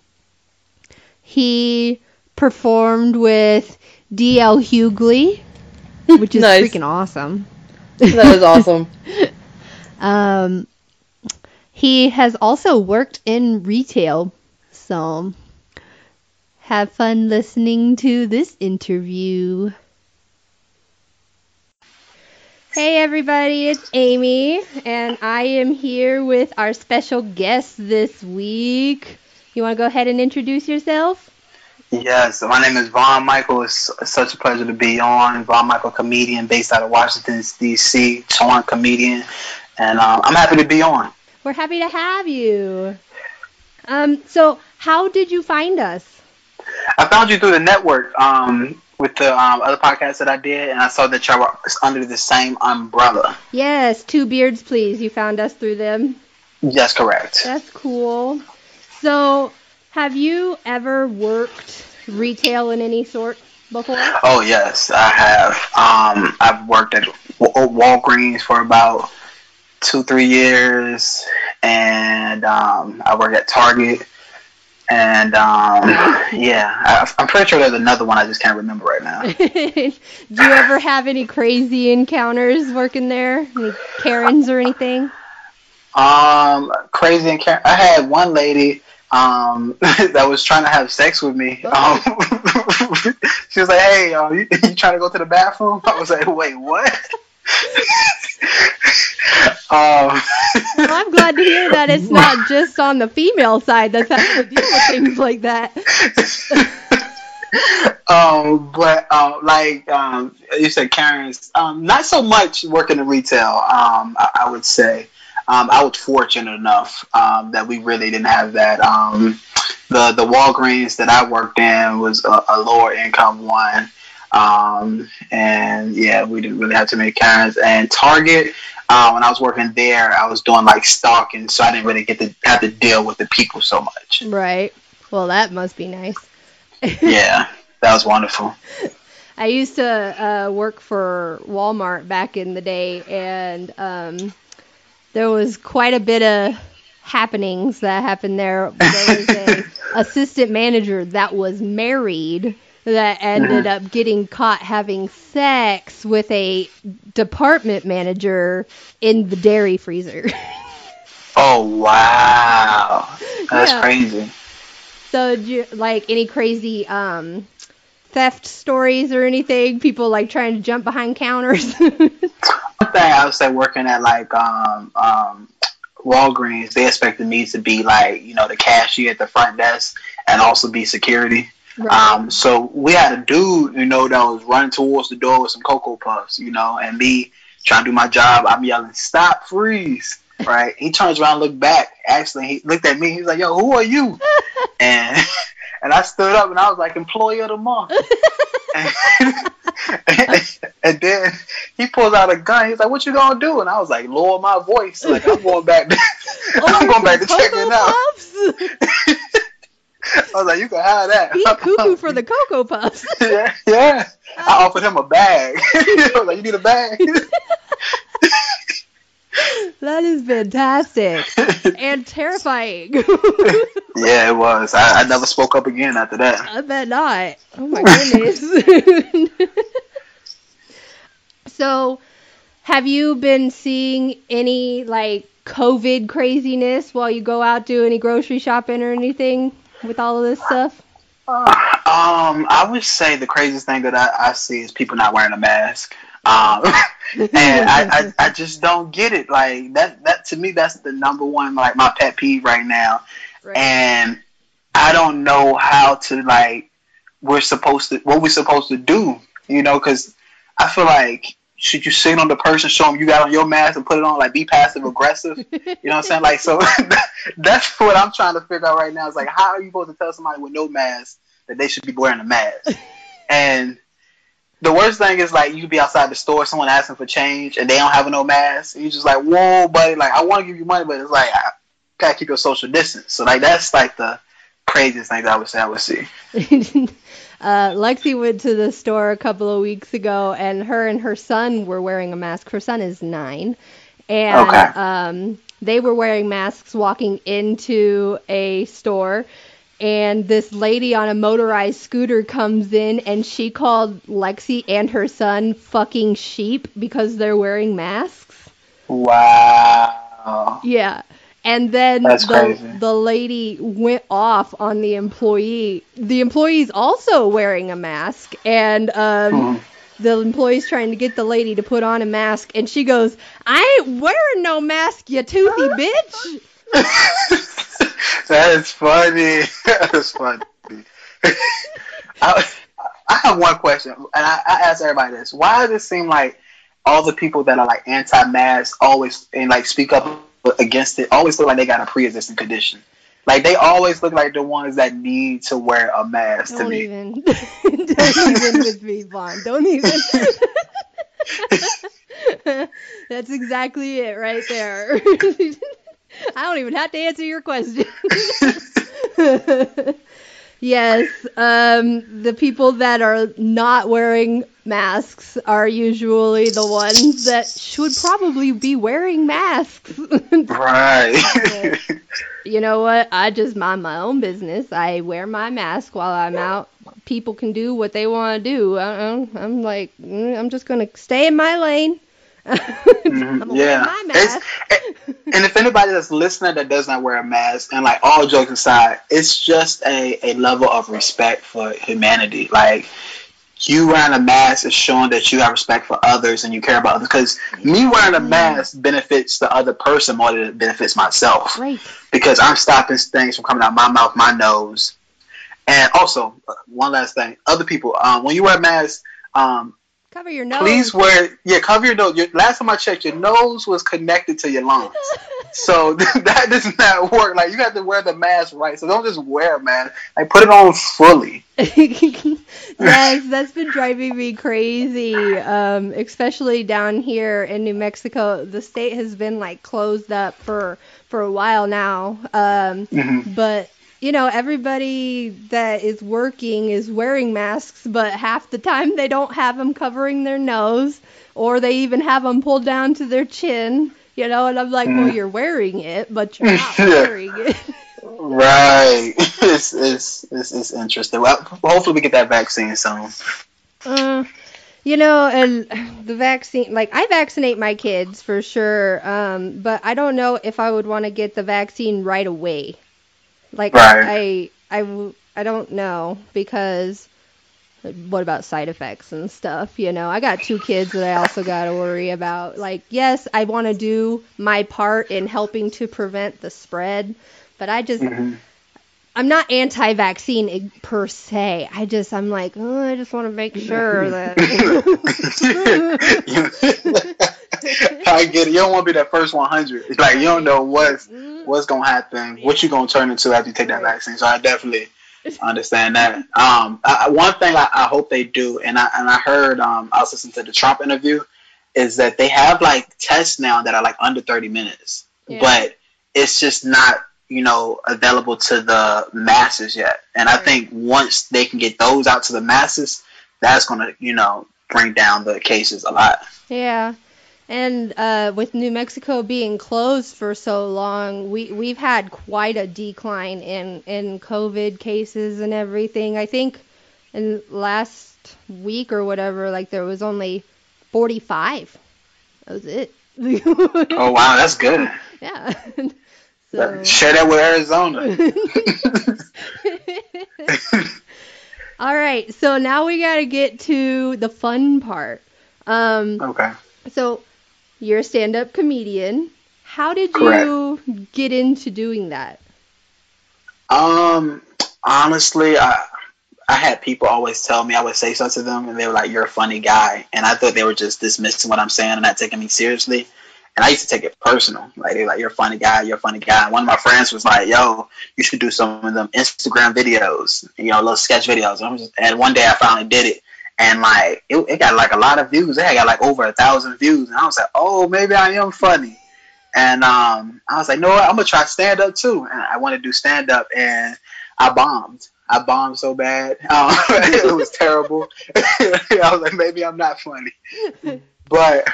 he performed with dl hughley which is Nice. freaking awesome That is awesome. *laughs* um he has also worked in retail so have fun listening to this interview Hey everybody, it's Amy, and I am here with our special guest this week. You want to go ahead and introduce yourself? Yes, my name is Von Mychael. It's such a pleasure to be on. Von Mychael, comedian based out of Washington, D.C., touring comedian, and um, I'm happy to be on. We're happy to have you. Um, so how did you find us? I found you through the network um, with the um, other podcasts that I did, and I saw that y'all were under the same umbrella. Yes, Two Beards, please. You found us through them. Yes, correct. That's cool. So, have you ever worked retail in any sort before? Oh yes, I have. Um, I've worked at Walgreens for about two, three years, and um, I worked at Target, And um, *laughs* yeah, I, I'm pretty sure there's another one I just can't remember right now. *laughs* Do you ever have any crazy encounters working there? Any Karens or anything? Um, crazy Karen. I had one lady um *laughs* that was trying to have sex with me. Um, *laughs* she was like, "Hey, uh, you, you trying to go to the bathroom?" I was like, "Wait, what?" *laughs* um, Well, I'm glad to hear that it's not just on the female side that's having to deal with things like that. um, but um, like um, you said, Karen's um, not so much working in retail. Um, I, I would say um, I was fortunate enough um, that we really didn't have that. Um, the the Walgreens that I worked in was a, a lower income one, um, and yeah, we didn't really have too many Karens. And Target, uh, when I was working there, I was doing like stocking, so I didn't really get to have to deal with the people so much. Right. Well, that must be nice. *laughs* Yeah, that was wonderful. I used to uh, work for Walmart back in the day, and um, there was quite a bit of happenings that happened there. There was a *laughs* assistant manager that was married that ended up getting caught having sex with a department manager in the dairy freezer. Oh wow, that's Yeah. crazy. so, do you, like any crazy um, theft stories or anything? People like trying to jump behind counters. *laughs* One thing I would say working at like um um Walgreens, they expected me to be like you know the cashier at the front desk and also be security. right. Um, so we had a dude, you know, that was running towards the door with some cocoa puffs, you know, and me trying to do my job. I'm yelling, "Stop! Freeze!" Right? He turns around, looked back. Actually, he looked at me. He was like, "Yo, who are you?" *laughs* and and I stood up and I was like, "Employee of the month." *laughs* and, *laughs* and then he pulls out a gun. He's like, "What you gonna do?" And I was like, "Lower my voice." Like I'm going back. to *laughs* I'm going back to oh, check it out. I was like, "You can have that." He cuckoo for the Cocoa Puffs. yeah, yeah. I oh. offered him a bag. I was like, "You need a bag?" *laughs* that is fantastic *laughs* and terrifying. *laughs* yeah, it was. I, I never spoke up again after that. I bet not. Oh my goodness. so, have you been seeing any like COVID craziness while you go out do any grocery shopping or anything with all of this stuff? Um, I would say the craziest thing that I, I see is people not wearing a mask. Um, *laughs* and I, I, I *laughs* just don't get it. Like that, that to me, that's the number one, like my pet peeve right now. Right. And I don't know how to like, we're supposed to, what we're supposed to do, you know, cause I feel like, should you sit on the person, show them you got on your mask and put it on, like be passive aggressive? *laughs* You know what I'm saying? Like, so that's what I'm trying to figure out right now. Is like, how are you supposed to tell somebody with no mask that they should be wearing a mask? And the worst thing is like you could be outside the store, someone asking for change, and they don't have no mask. And you're just like, whoa, buddy, like I want to give you money, but it's like I gotta keep your social distance. So like that's like the craziest thing that I would say I would see. *laughs* uh, Lexi went to the store a couple of weeks ago, and her and her son were wearing a mask. Her son is nine, and Okay. um, they were wearing masks walking into a store. And this lady on a motorized scooter comes in, and she called Lexi and her son fucking sheep because they're wearing masks. Wow. Yeah. And then That's the, crazy. the lady went off on the employee. The employee's also wearing a mask, and um, Hmm. the employee's trying to get the lady to put on a mask, and she goes, "I ain't wearing no mask, you toothy *laughs* bitch." *laughs* that is funny. *laughs* that is funny. *laughs* I, I have one question, and I, I ask everybody this: Why does it seem like all the people that are like anti-mask always and like speak up against it always look like they got a pre-existing condition? Like they always look like the ones that need to wear a mask to Don't me. even, *laughs* don't even with me, Von. Don't even. That's exactly it right there. I don't even have to answer your question. *laughs* yes, um, the people that are not wearing masks are usually the ones that should probably be wearing masks. *laughs* Right. you know what? I just mind my own business. I wear my mask while I'm out. People can do what they want to do. I, I'm, I'm like, mm, I'm just gonna stay in my lane. *laughs* I'm yeah. my It's, mask. and if anybody that's listening that does not wear a mask, and like all jokes aside, it's just a, a level of respect for humanity. Like you wearing a mask is showing that you have respect for others and you care about others. Because me wearing a mask benefits the other person more than it benefits myself. Right. Because I'm stopping things from coming out my mouth, my nose. And also, uh, one last thing, other people, um, when you wear a mask, um, Cover your nose. Please wear yeah, cover your nose. Your, last time I checked, your nose was connected to your lungs, *laughs* so *laughs* that does not work. Like you have to wear the mask right. So don't just wear a mask. Like put it on fully. *laughs* yes, that's been driving me crazy. Um, especially down here in New Mexico, the state has been like closed up for for a while now. Um, Mhm. but you know, everybody that is working is wearing masks, but half the time they don't have them covering their nose, or they even have them pulled down to their chin. You know, and I'm like, well, Mhm. you're wearing it, but you're *laughs* not wearing it. Right. *laughs* it's, it's it's it's interesting. Well, hopefully we get that vaccine soon. Uh, you know, and the vaccine, like I vaccinate my kids for sure, um, but I don't know if I would want to get the vaccine right away. Like Right. I don't know because what about side effects and stuff? You know, I got two kids that I also got to worry about. Like, yes, I want to do my part in helping to prevent the spread, but I just Mhm. I'm not anti-vaccine per se. I just I'm like, oh, I just want to make sure *laughs* that. *laughs* *laughs* I get it. You don't want to be that first 100. Like you don't know what's what's gonna happen, what you gonna turn into after you take that vaccine. So I definitely *laughs* understand that. Um, I, I- one thing I, I hope they do, and I and I heard um, I was listening to the Trump interview, is that they have like tests now that are like under 30 minutes, Yeah. but it's just not you know available to the masses yet. And I Right. think once they can get those out to the masses, that's gonna you know bring down the cases a lot. Yeah. And uh, with New Mexico being closed for so long, we we've had quite a decline in in COVID cases and everything. I think in last week or whatever, like there was only 45. That was it. Oh wow, that's good. *laughs* yeah. *laughs* so. Share that with Arizona. *laughs* All right, so now we gotta get to the fun part. Um, okay. so you're a stand-up comedian. How did you get into doing that? Um, honestly, I I had people always tell me I would say something to them, and they were like, "You're a funny guy," and I thought they were just dismissing what I'm saying and not taking me seriously. And I used to take it personal. Like they're like, "You're a funny guy. You're a funny guy." And one of my friends was like, "Yo, you should do some of them Instagram videos, you know, little sketch videos." And, just, and one day I finally did it, and like it, it got like a lot of views. It got like over a thousand views, and I was like, "Oh, maybe I am funny." And um, I was like, "No. I'm gonna try stand up too." And I want to do stand up, and I bombed. I bombed so bad. *laughs* Um, it was terrible. *laughs* I was like, maybe I'm not funny. But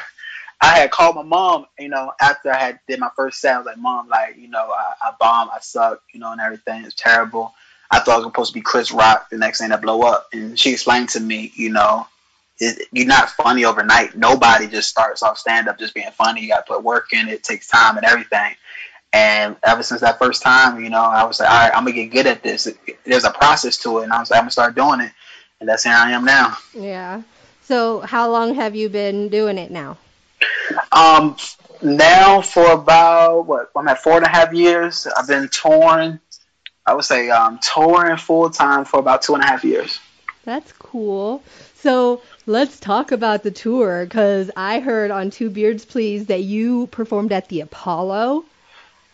I had called my mom, you know, after I had did my first set. I was like, Mom, like, you know, I, I bombed, I suck, you know, and everything. It's terrible. I thought I was supposed to be Chris Rock, the next thing to blow up. And she explained to me, you know, it, you're not funny overnight. Nobody just starts off stand up just being funny. You got to put work in. It takes time and everything. And ever since that first time, you know, I was like, all right, I'm gonna get good at this. There's a process to it, and I was like, I'm gonna start doing it, and that's here I am now. Yeah. So how long have you been doing it now? Um, now for about what I'm at four and a half years. I've been touring. I would say um, touring full time for about two and a half years. That's cool. So let's talk about the tour because I heard on Two Beards Please that you performed at the Apollo.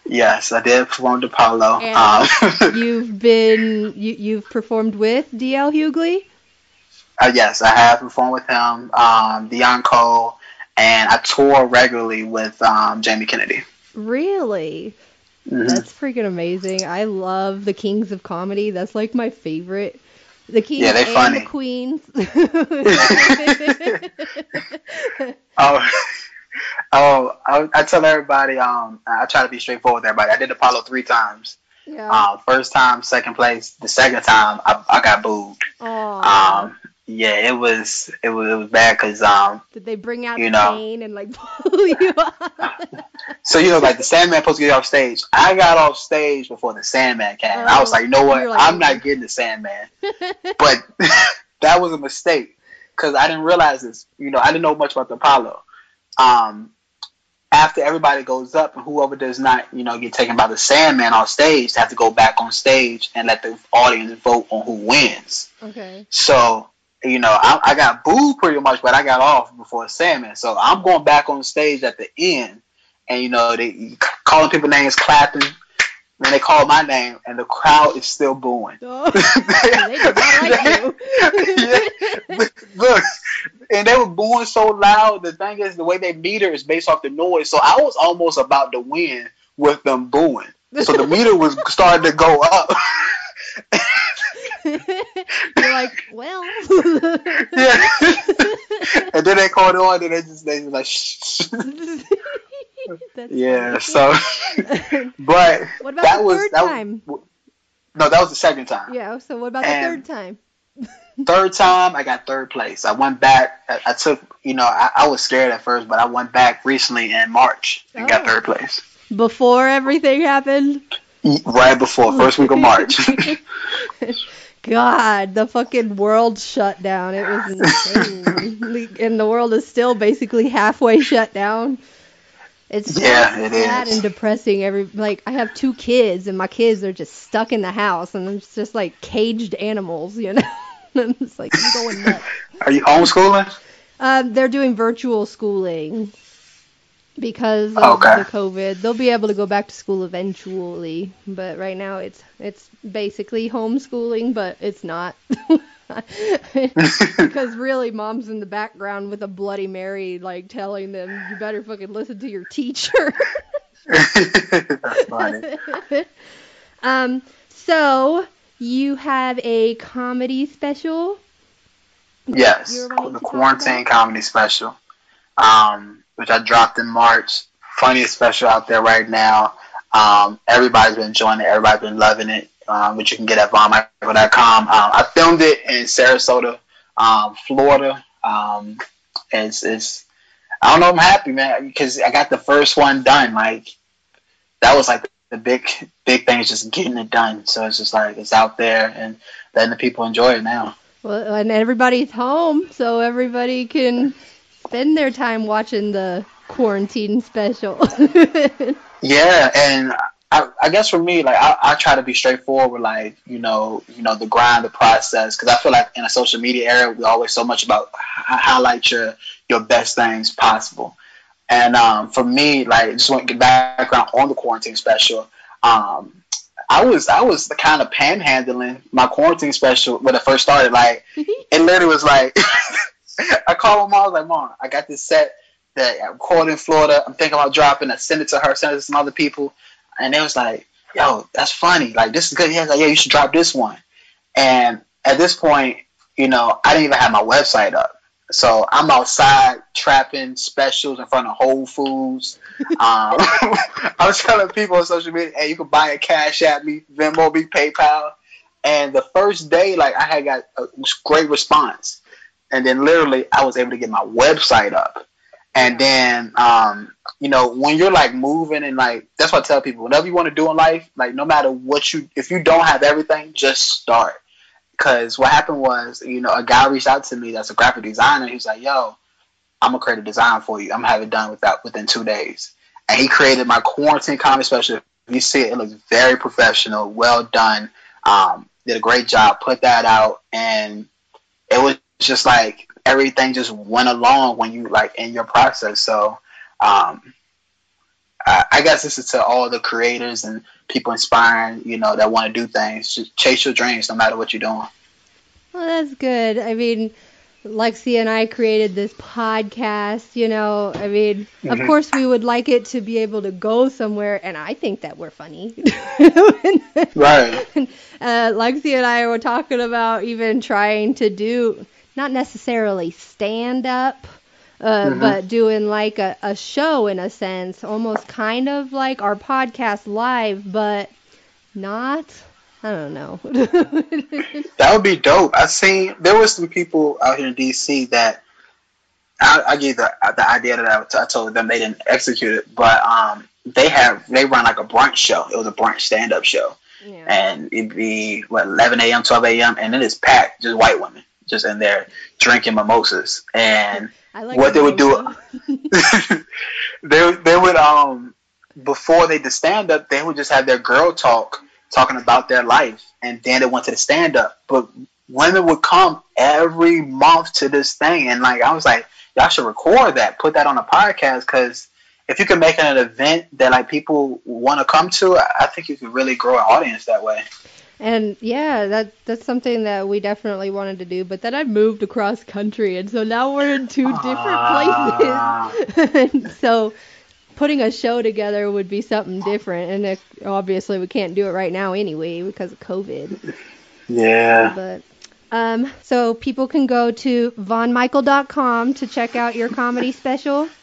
Yes, I did perform the Apollo. Um, *laughs* You've been you, you've performed with DL Hughley. uh, yes, I have performed with him, um, Deon Cole, and I tour regularly with um, Jamie Kennedy. Really? Mhm. That's freaking amazing. I love the Kings of Comedy. That's like my favorite The kings Yeah, and funny. the queens. *laughs* *laughs* Oh, *laughs* oh, I, I tell everybody. Um, I try to be straightforward with everybody. I did Apollo three times. yeah. Um, first time, second place. The second time, I, I got booed. Aw. Um, yeah, it was it was it was bad because um, Did they bring out you the know. cane and like *laughs* pull you up? so you know like the Sandman supposed to get off stage. I got off stage before the Sandman came. I was Oh, like, you know what? like- I'm not getting the Sandman. *laughs* But *laughs* that was a mistake because I didn't realize this. You know, I didn't know much about the Apollo. Um, after everybody goes up and whoever does not, you know, get taken by the Sandman on stage, they have to go back on stage and let the audience vote on who wins. okay. So, you know, I, I got booed pretty much, but I got off before Sandman. So I'm going back on stage at the end, and you know, they calling people names, clapping. Then they call my name, and the crowd is still booing. Oh, *laughs* they like *laughs* Look, and they were booing so loud. The thing is, the way they meter is based off the noise. So I was almost about to win with them booing. So the meter was starting to go up. *laughs* *laughs* You're like, well. *laughs* yeah. *laughs* and then they called it on, and they just they was like, shh. Yeah. So, but what about that the was third that was- time? no, that was the second time. yeah. So what about the third time? Third time, I got third place. I went back. I, I took, you know, I, I was scared at first, but I went back recently in March and got Oh. third place. Before everything happened. Right before first week of March. God, the fucking world shut down. It was insane. *laughs* and the world is still basically halfway shut down. It's so Yeah, it sad is. and depressing. Every like I have two kids and my kids are just stuck in the house and it's just like caged animals, you know. *laughs* and it's like I'm going nuts. Are you homeschooling? Um, they're doing virtual schooling because of Okay. the COVID. They'll be able to go back to school eventually, but right now it's it's basically homeschooling, but it's not. *laughs* Because really, mom's in the background with a Bloody Mary, like telling them, "You better fucking listen to your teacher." That's funny. *laughs* um, so you have a comedy special. Yes, the quarantine comedy special, um, which I dropped in March. Funniest special out there right now. Um, everybody's been enjoying it. Everybody's been loving it. Um, which you can get at VonMychael.com. Um, I filmed it in Sarasota, um, Florida. Um, it's, it's I don't know. I'm happy, man, because I got the first one done. Like that was like the big big thing is just getting it done. So it's just like it's out there and letting the people enjoy it now. Well, and everybody's home, so everybody can spend their time watching the quarantine special. *laughs* Yeah, and I, I guess for me, like I, I try to be straightforward, like you know, you know, the grind, the process, because I feel like in a social media era, we always so much about h- highlight your your best things possible. And um, for me, like just want to get background on the quarantine special. Um, I was I was the kind of panhandling my quarantine special when it first started. Like *laughs* it literally was like *laughs* *laughs* I called my mom. I was like, "Mom, I got this set that I recorded in Florida. I'm thinking about dropping. I send it to her, send it to some other people, and they was like, "Yo, that's funny. Like this is good." Yeah, like, yeah, you should drop this one. And at this point, you know, I didn't even have my website up. So I'm outside trapping specials in front of Whole Foods. *laughs* Um, *laughs* I was telling people on social media, "Hey, you can buy a Cash App me, Venmo me, PayPal." And the first day, like I had got a great response, and then literally I was able to get my website up. And then, um, you know, when you're like moving and like that's what I tell people. Whatever you want to do in life, like no matter what you, if you don't have everything, just start. Because what happened was, you know, a guy reached out to me that's a graphic designer. He was like, "Yo, I'm gonna create a design for you. I'm gonna have it done without within two days." And he created my quarantine comedy special. You see it, it looks very professional, well done. Um, did a great job. Put that out, and it was just like everything just went along when you like in your process. So, um, I, I guess this is to all the creators and people inspiring, you know, that want to do things. Just chase your dreams, no matter what you're doing. Well, that's good. I mean, Lexi and I created this podcast, you know, I mean, of Mhm. course we would like it to be able to go somewhere, and I think that we're funny. *laughs* Right. uh, Lexi and I were talking about even trying to do, not necessarily stand up, uh, Mhm. but doing like a, a show in a sense, almost kind of like our podcast live, but not. I don't know. *laughs* That would be dope. I've seen there was some people out here in DC that I, I gave the the idea that I, I told them they didn't execute it, but um they have they run like a brunch show. It was a brunch stand up show, yeah. and it'd be what 11 a.m. 12 a.m. and it is packed, just white women just in there drinking mimosas. And like what they would do- *laughs* they they would um before they did stand up they would just have their girl talk talking about their life. And then it went to the stand up but women would come every month to this thing. And like I was like y'all should record that. Put that on a podcast. Because if you can make it an event that like people want to come to I I think you could really grow an audience that way And yeah, that that's something that we definitely wanted to do, but then I moved across country and so now we're in two Ah. different places. *laughs* so putting a show together would be something different and it, obviously we can't do it right now anyway because of COVID. yeah But um so people can go to vonmychael.com to check out your comedy special.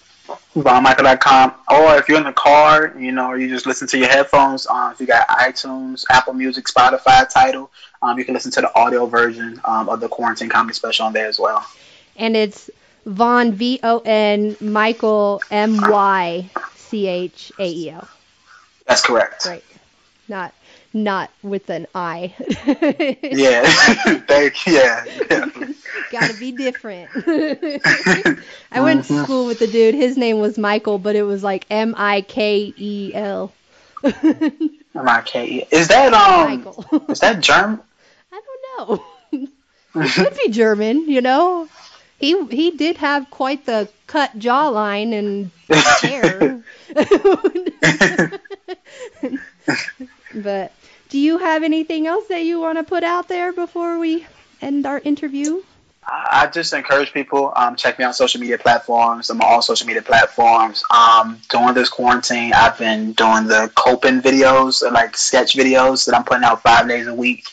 VonMychael.com, or if you're in the car, you know, or you just listen to your headphones. Um, if you got iTunes, Apple Music, Spotify Tidal, um, you can listen to the audio version um, of the quarantine comedy special on there as well. And it's Von V O N Mychael M Y C H A E L. That's correct. Right. Not not with an I. Yeah, *laughs* Thank, yeah, definitely. Gotta be different. *laughs* I went to Mhm. school with the dude. His name was Michael, but it was like M I K E L. *laughs* M-I-K-E. Is that um? Michael. Is that German? I don't know. Could be German, you know. He he did have quite the cut jawline and hair. but do you have anything else that you want to put out there before we end our interview? I just encourage people um, check me on social media platforms. I'm on all social media platforms. Um, during this quarantine, I've been doing the coping videos, like sketch videos that I'm putting out five days a week.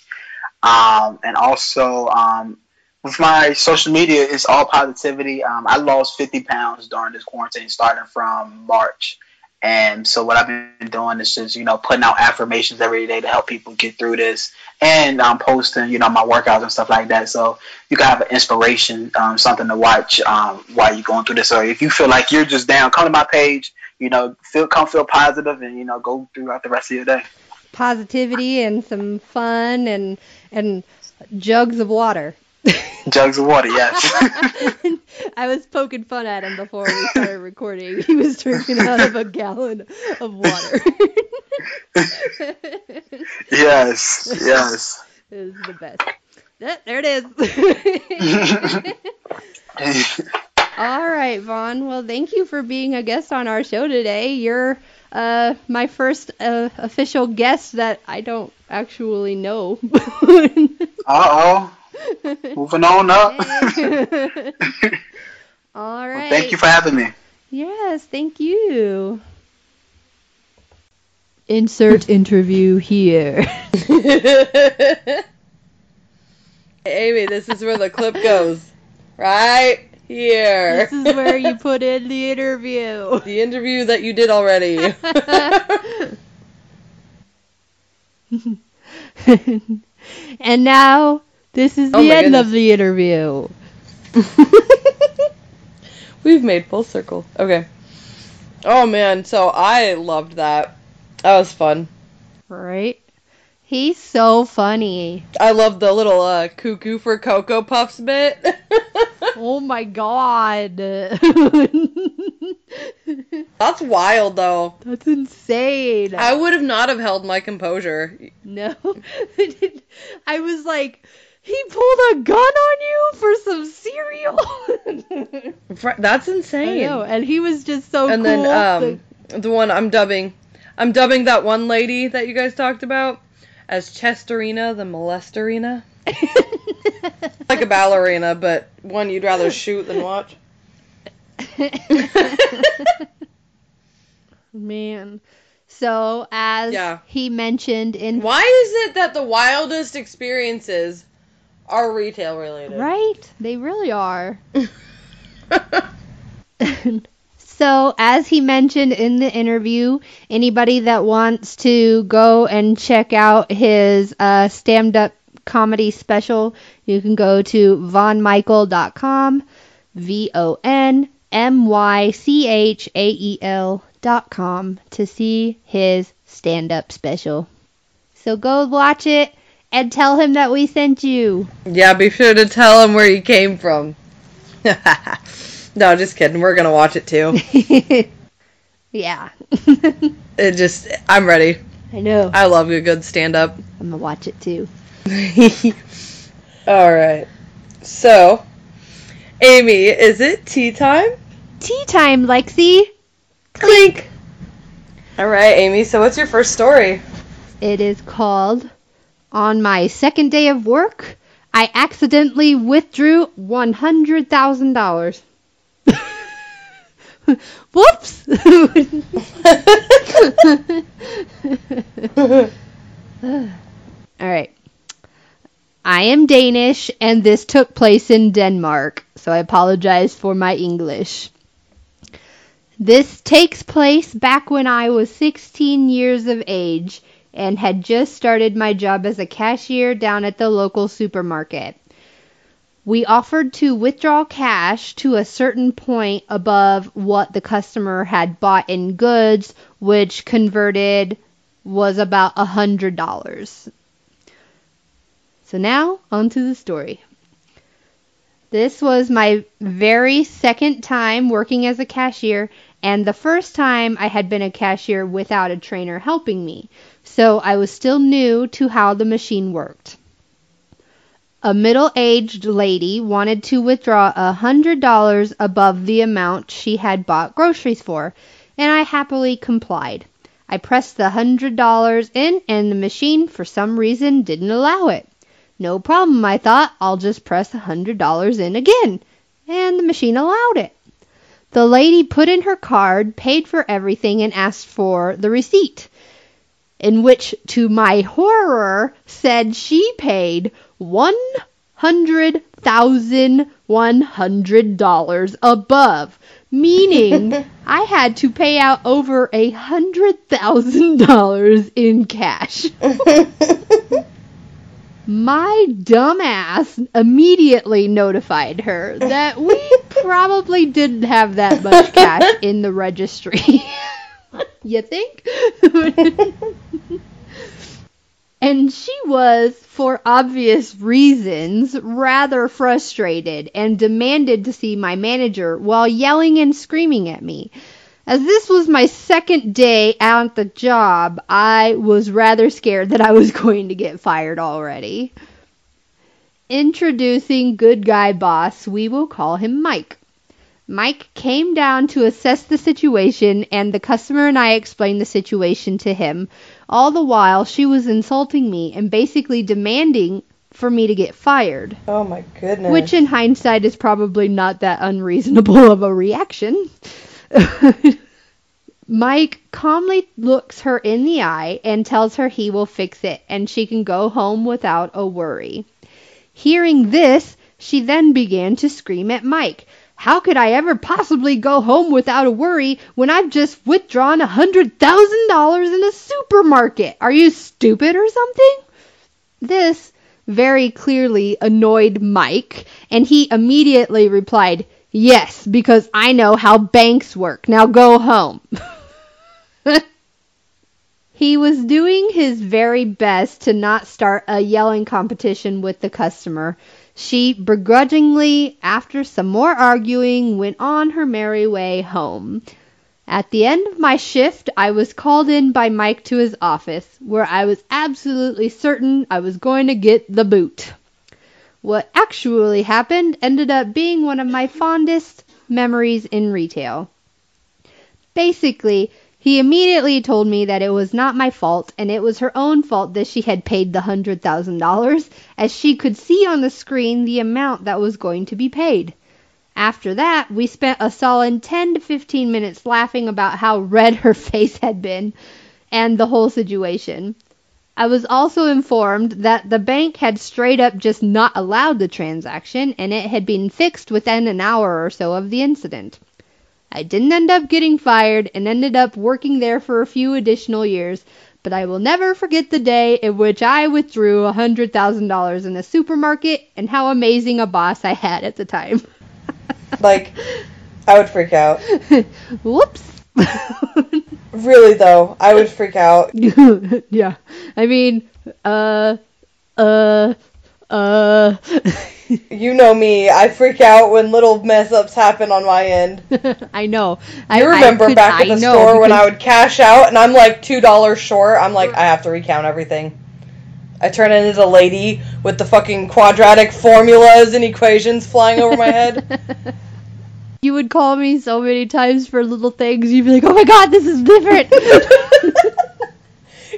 Um, and also um, with my social media, it's all positivity. Um, I lost 50 pounds during this quarantine, starting from March. And so what I've been doing is just you know putting out affirmations every day to help people get through this, and um, posting you know my workouts and stuff like that. So you can have an inspiration, um, something to watch um, while you're going through this. Or if you feel like you're just down, come to my page. You know, feel come feel positive, and you know go throughout the rest of your day. Positivity and some fun and and jugs of water. *laughs* Jugs of water, yes. *laughs* I was poking fun at him before we started recording. He was drinking out of a gallon of water. *laughs* yes, yes. It was the best. There there it is. All right, Von. Well, thank you for being a guest on our show today. You're uh, my first uh, official guest that I don't actually know. uh oh. Moving on up. *laughs* All right. Well, thank you for having me. Yes, thank you. Insert interview here. *laughs* Amy, this is where the clip goes. Right here. This is where you put in the interview. *laughs* the interview that you did already. and now this is Oh the my end goodness. of the interview. *laughs* We've made full circle. Okay. Oh man, so I loved that. That was fun. Right? He's so funny. I love the little uh, cuckoo for Cocoa Puffs bit. *laughs* Oh my god. That's *laughs* That's wild though. That's insane. I would have not have held my composure. No. I was like, he pulled a gun on you for some cereal. *laughs* That's I insane. know, and he was just so and cool. then um, the one I'm dubbing, I'm dubbing that one lady that you guys talked about as Chesterina the Molesterina. *laughs* like a ballerina, but one you'd rather shoot than watch. *laughs* Man. So, as Yeah. he mentioned in Why is it that the wildest experiences are retail related? Right? They really are. *laughs* so, as he mentioned in the interview, anybody that wants to go and check out his uh, stand up comedy special, you can go to vonmychael.com, V O N M Y C H A E L.com to see his stand up special. So, go watch it and tell him that we sent you. Yeah, be sure to tell him where you came from. *laughs* no, just kidding. We're gonna watch it too. *laughs* yeah. *laughs* It just, I'm ready. I know. I love a good stand up. I'm gonna watch it too. All right. So, Amy, is it tea time? Tea time, Lexi. Clink. All right, Amy. So, what's your first story? It is called On My Second Day of Work, I Accidentally Withdrew $100,000. *laughs* Whoops! *laughs* Alright. I am Danish, and this took place in Denmark, so I apologize for my English. This takes place back when I was 16 years of age and had just started my job as a cashier down at the local supermarket. We offered to withdraw cash to a certain point above what the customer had bought in goods, which converted was about a hundred dollars. So now on to the story. This was my very second time working as a cashier and the first time I had been a cashier without a trainer helping me. So I was still new to how the machine worked. A middle aged lady wanted to withdraw a hundred dollars above the amount she had bought groceries for, and I happily complied. I pressed the hundred dollars in, and the machine, for some reason, didn't allow it. No problem, I thought. I'll just press a hundred dollars in again. And the machine allowed it. The lady put in her card, paid for everything, and asked for the receipt, in which, to my horror, said she paid one hundred thousand one hundred dollars above, meaning *laughs* I had to pay out over a hundred thousand *laughs* dollars in cash. *laughs* My dumbass immediately notified her that we probably didn't have that much cash in the registry. You think? *laughs* and she was, for obvious reasons, rather frustrated and demanded to see my manager while yelling and screaming at me. As this was my second day at the job, I was rather scared that I was *laughs* going to get fired already. Introducing good guy boss, we will call him Mike. Mike came down to assess the situation, and the customer and I explained the situation to him. All the while, she was insulting me and basically demanding for me to get fired. Oh my goodness. Which, in hindsight, is probably not that unreasonable of a reaction. *laughs* Mike calmly looks her in the eye and tells her he will fix it and she can go home without a worry. Hearing this, she then began to scream at Mike. How could I ever possibly go home without a worry when I've just withdrawn a hundred thousand dollars in a supermarket? Are you stupid or something? This very clearly annoyed Mike, and he immediately replied, Yes, because I know how banks work. Now go home. *laughs* he was doing his very best to not start a yelling competition with the customer. She begrudgingly, after some more arguing, went on her merry way home. At the end of my shift, I was called in by Mike to his office, where I was absolutely certain I was going to get the boot. What actually happened ended up being one of my fondest memories in retail. Basically, He immediately told me that it was not my fault and it was her own fault that she had paid the $100,000, as she could see on the screen the amount that was going to be paid. After that, we spent a solid 10 to 15 minutes laughing about how red her *laughs* face had been and the whole situation. I was also informed that the bank had straight up just not allowed the transaction and it had been fixed within an hour or so of the incident. I didn't end up getting fired and ended up working there for a few additional years, but I will never forget the day in which I withdrew $100,000 in a supermarket and how amazing a boss I had at the time. *laughs* Like, I would freak out. *laughs* Whoops. *laughs* Really though, I would freak out. yeah. I mean, uh, uh, uh. *laughs* You know me, I freak out when little mess ups happen on my end. *laughs* I know. I remember I could- back at the know, store when I would cash out and I'm like two dollars short. I'm like, I have to recount everything. I turn into the lady with the fucking quadratic formulas and equations flying over my head. *laughs* You would call me so many times for little things. You'd be like, "Oh my god, this is different."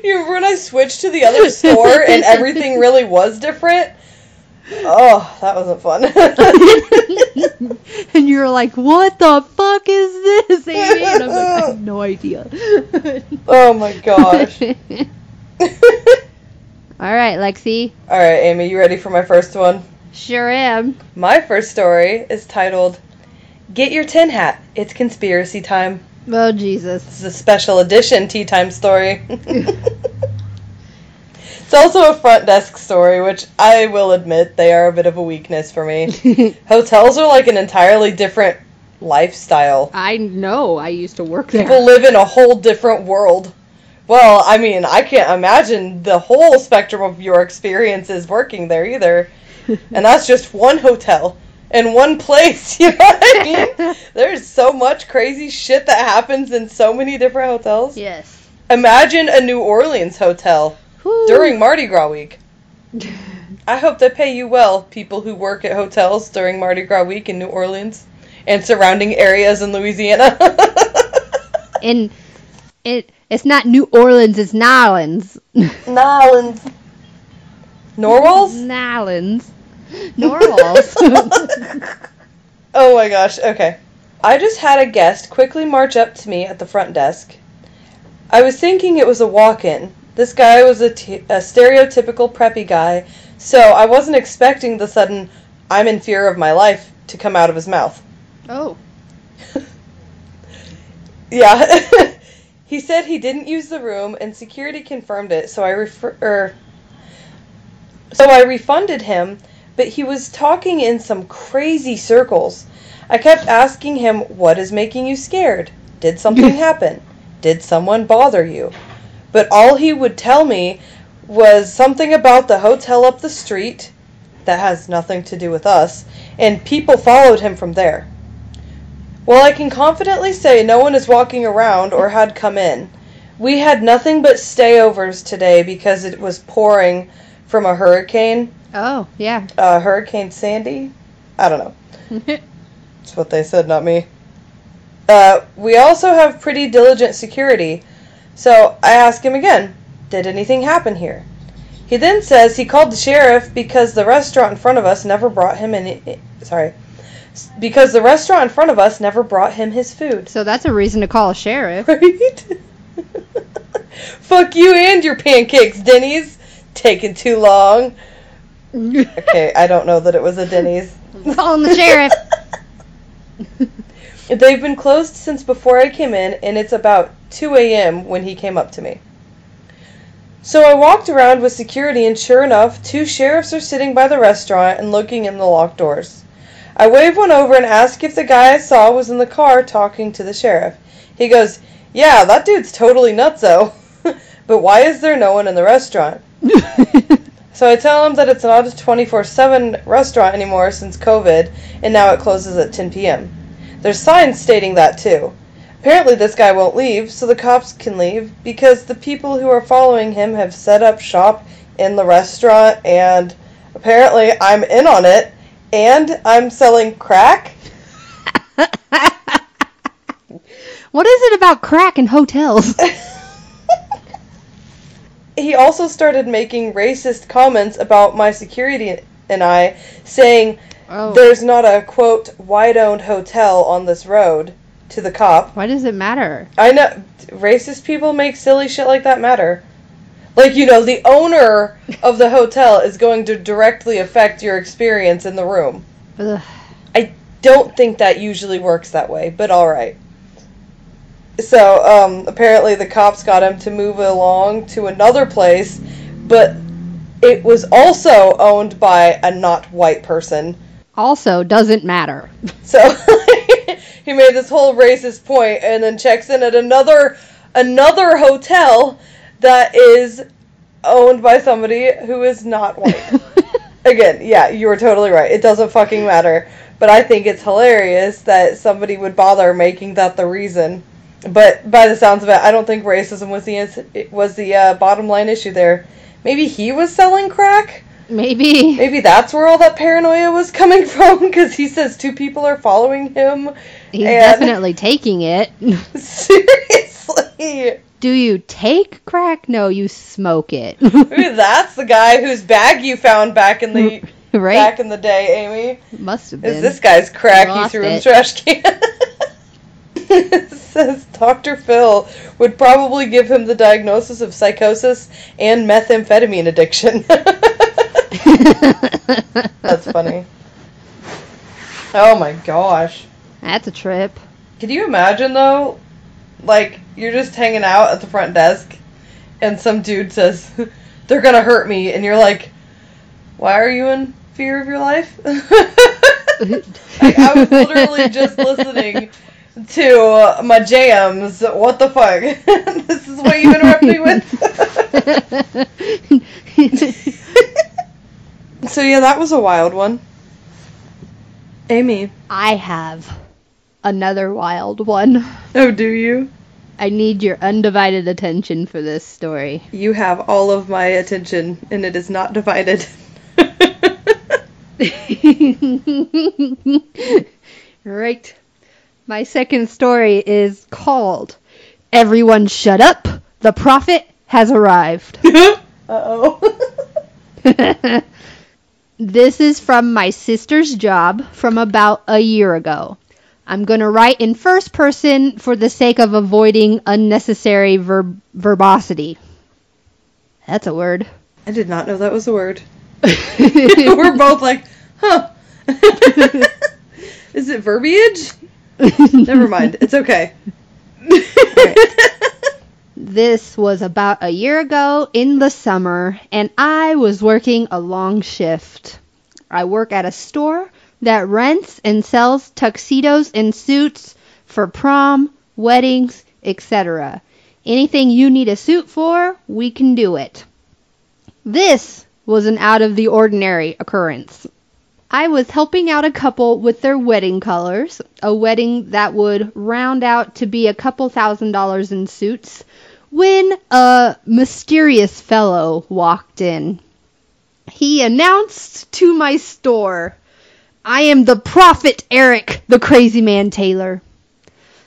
You remember when I switched to the other *laughs* store and everything really was different? Oh, that wasn't fun. *laughs* and you're like, "What the fuck is this, Amy?" And I'm like, "I have no idea." *laughs* oh my gosh. All right, Lexi. All right, Amy, you ready for my first one? Sure am. My first story is titled Get Your Tin Hat. It's conspiracy time. Oh Jesus. This is a special edition tea time story. *laughs* it's also a front desk story, which I will admit they are a bit of a weakness for me. *laughs* Hotels are like an entirely different lifestyle. I know. I used to work there. People live in a whole different world. Well, I mean, I can't imagine the whole spectrum of your experiences working there either. *laughs* And that's just one hotel and one place, *laughs* you know what I mean? *laughs* There's so much crazy shit that happens in so many different hotels. Yes. Imagine a New Orleans hotel Whew. during Mardi Gras week. *laughs* I hope they pay you well, people who work at hotels during Mardi Gras week in New Orleans and surrounding areas in Louisiana. And it it's not New Orleans, it's Nolans. Nolans. Norwals? Nolans. *laughs* Norwals. *laughs* Oh my gosh, okay. I just had a guest quickly march up to me at the front desk. I was thinking it was a walk in. This guy was a, t- a stereotypical preppy guy, so I wasn't expecting the sudden, I'm in fear of my life, to come out of his mouth. oh. *laughs* Yeah. he said he didn't use the room, and security confirmed it, so I refer- er, so I refunded him, but he was talking in some crazy circles. I kept asking him, "What is making you scared? Did something *laughs* happen? Did someone bother you?" But all he would tell me was something about the hotel up the street that has nothing to do with us, and people followed him from there. Well, I can confidently say no one is walking around or had come in. We had nothing but stayovers today because it was pouring from a hurricane, Oh, yeah. uh, Hurricane Sandy. I don't know. *laughs* That's what they said, not me. Uh, we also have pretty diligent security, so I ask him again, did anything happen here? He then says he called the sheriff because the restaurant in front of us never brought him any. Sorry. Because the restaurant in front of us never brought him his food. so that's a reason to call a sheriff. *laughs* Right? *laughs* Fuck you and your pancakes, Denny's. Taking too long. *laughs* Okay, I don't know that it was a Denny's. Calling the sheriff. *laughs* They've been closed since before I came in, and it's about 2 a.m. when he came up to me. So I walked around with security, and sure enough, two sheriffs are sitting by the restaurant and looking in the locked doors. I wave one over and ask if the guy I saw was in the car talking to the sheriff. He goes, Yeah, that dude's totally nutso. *laughs* but why is there no one in the restaurant? *laughs* So I tell him that it's not a 24 7 restaurant anymore since COVID, and now it closes at 10 p.m. There's signs stating that too. Apparently, this guy won't leave, so the cops can leave because the people who are following him have set up shop in the restaurant, and apparently, I'm in on it, and I'm selling crack. *laughs* What is it about crack and hotels? *laughs* he also started making racist comments about my security and I, saying Oh. there's not a quote white owned hotel on this road to the cop. Why does it matter? I know racist people make silly shit like that matter. Like, you know, the owner of the hotel is going to directly affect your experience in the room. Ugh. I don't think that usually works that way, but alright. So, um, apparently the cops got him to move along to another place, but it was also owned by a not white person. Also, doesn't matter. *laughs* So *laughs* he made this whole racist point and then checks in at another another hotel that is owned by somebody who is not white. *laughs* Again, yeah, you were totally right. It doesn't fucking matter. But I think it's hilarious that somebody would bother making that the reason. But by the sounds of it, I don't think racism was the was the uh, bottom line issue there. Maybe he was selling crack. Maybe. Maybe that's where all that paranoia was coming *laughs* from because he says two people are following him. He's and- definitely taking it. *laughs* *laughs* Seriously. Do you take crack? No, you smoke it. Maybe that's the guy whose bag you found back in the right? back in the day, Amy. Must have Is this guy's crack he threw in the trash can? *laughs* says Dr. Phil would probably give him the diagnosis of psychosis and methamphetamine addiction. *laughs* That's funny. Oh my gosh. That's a trip. Could you imagine though? Like, you're just hanging out at the front desk and some dude says, *laughs* They're gonna hurt me, and you're like, Why are you in fear of your life? like, I was literally just listening to my jams. What the fuck? *laughs* this is what you interrupt me with? *laughs* so, yeah, that was a wild one. Amy. I have another wild one. Oh, do you? I need your undivided attention for this story. You have all of my attention, and it is not divided. *laughs* right. My second story is called Everyone Shut Up! The Prophet Has Arrived. *laughs* uh oh. *laughs* this is from my sister's job from about a year ago. I'm going to write in first person for the sake of avoiding unnecessary verb- verbosity. That's a word. I did not know that was a word. *laughs* We're both like, huh. is it verbiage? *laughs* Never *laughs* mind. It's okay. This was about a year ago in the summer, and I was working a long shift. I work at a store that rents and sells tuxedos and suits for prom, weddings, etc. Anything you need a suit for, we can do it. This was an out of the ordinary occurrence. I was helping out a couple with their wedding colors, a wedding that would round out to be a couple thousand dollars in suits, when a mysterious fellow walked in. He announced to my store, I am the Prophet Eric, the crazy man Taylor.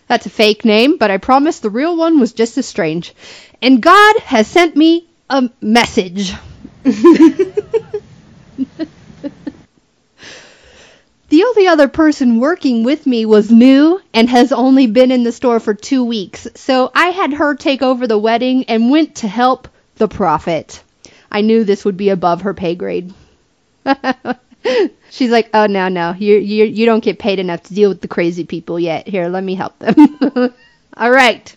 That's a fake name, but I promise the real one was just as strange. And God has sent me a message. *laughs* The only other person working with me was new and has only been in the store for two weeks, so I had her take over the wedding and went to help the prophet. I knew this would be above her pay grade. *laughs* She's like, "Oh no, no, you you you don't get paid enough to deal with the crazy people yet. Here, let me help them." *laughs* All right.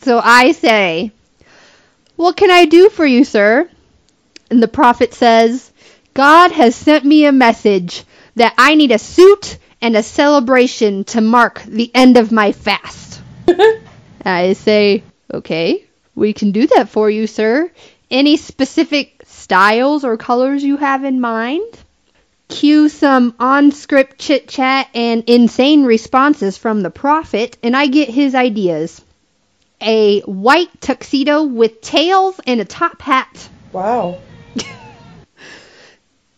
So I say, "What can I do for you, sir?" And the prophet says, "God has sent me a message that I need a suit and a celebration to mark the end of my fast." *laughs* I say, "Okay, we can do that for you, sir. Any specific styles or colors you have in mind?" Cue some on script chit chat and insane responses from the prophet, and I get his ideas. A white tuxedo with tails and a top hat. Wow. *laughs*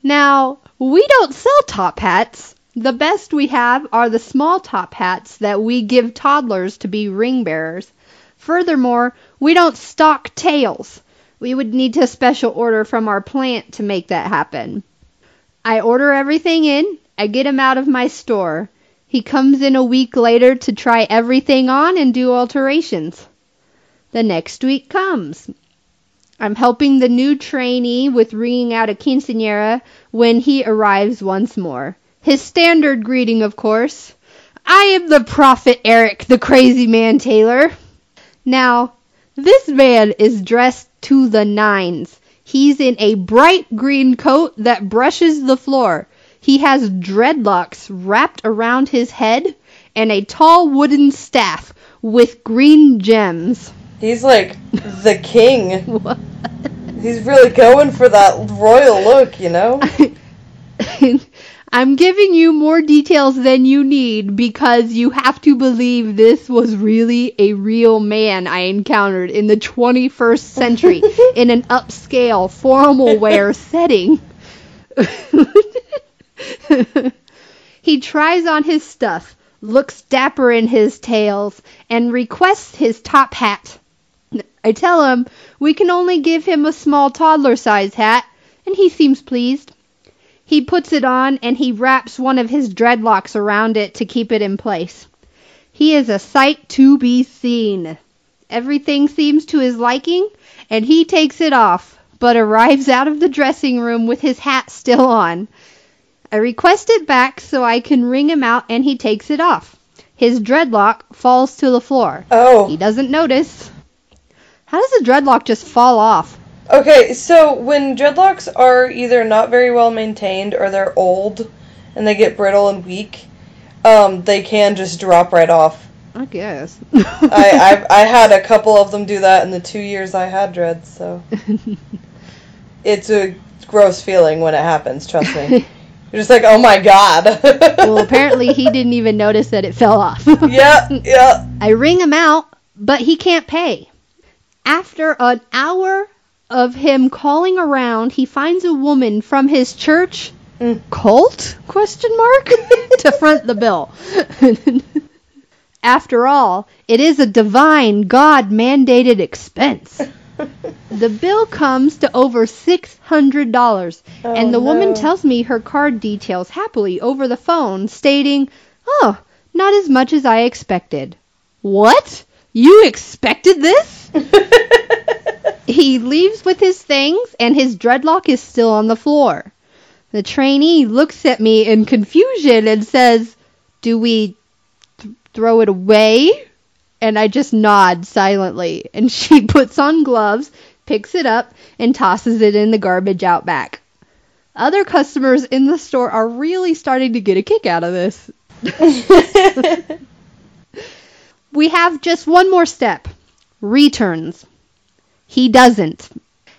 Now, we don't sell top hats, The best we have are the small top hats that we give toddlers to be ring bearers. Furthermore, we don't stock tails. We would need to special order from our plant to make that happen. I order everything in, I get him out of my store. He comes in a week later to try everything on and do alterations. The next week comes. I'm helping the new trainee with ringing out a quinceanera when he arrives once more. His standard greeting, of course. I am the prophet Eric, the crazy man Taylor. Now, this man is dressed to the nines. He's in a bright green coat that brushes the floor. He has dreadlocks wrapped around his head and a tall wooden staff with green gems. He's like the king. *laughs* What? He's really going for that royal look, you know? *laughs* I'm giving you more details than you need because you have to believe this was really a real man I encountered in the 21st century *laughs* in an upscale formal wear setting. he tries on his stuff, looks dapper in his tails, and requests his top hat. I tell him we can only give him a small toddler size hat, and he seems pleased. He puts it on and he wraps one of his dreadlocks around it to keep it in place. He is a sight to be seen. Everything seems to his liking, and he takes it off, but arrives out of the dressing room with his hat still on. I request it back so I can ring him out, and he takes it off. His dreadlock falls to the floor. Oh. He doesn't notice. How does a dreadlock just fall off? Okay, so when dreadlocks are either not very well maintained or they're old and they get brittle and weak, um, they can just drop right off. I guess. *laughs* I, I I *laughs* had a couple of them do that in the two years I had dreads, so *laughs* it's a gross feeling when it happens. Trust me. You're just like, oh my god. well, apparently he didn't even notice that it fell off. yeah, yeah. I ring him out, but he can't pay. After an hour of him calling around, he finds a woman from his church Mm. cult question mark *laughs* to front the bill. *laughs* After all, it is a divine God mandated expense. *laughs* The bill comes to over $600, Oh, and the woman tells me her card details happily over the phone, stating, Oh, not as much as I expected. What? You expected this? *laughs* He leaves with his things, and his dreadlock is still on the floor. The trainee looks at me in confusion and says, Do we th- throw it away? And I just nod silently. And *laughs* she puts on gloves, picks it up, and tosses it in the garbage out back. Other customers in the store are really starting to get a kick out of this. *laughs* We have just one more step returns. He doesn't.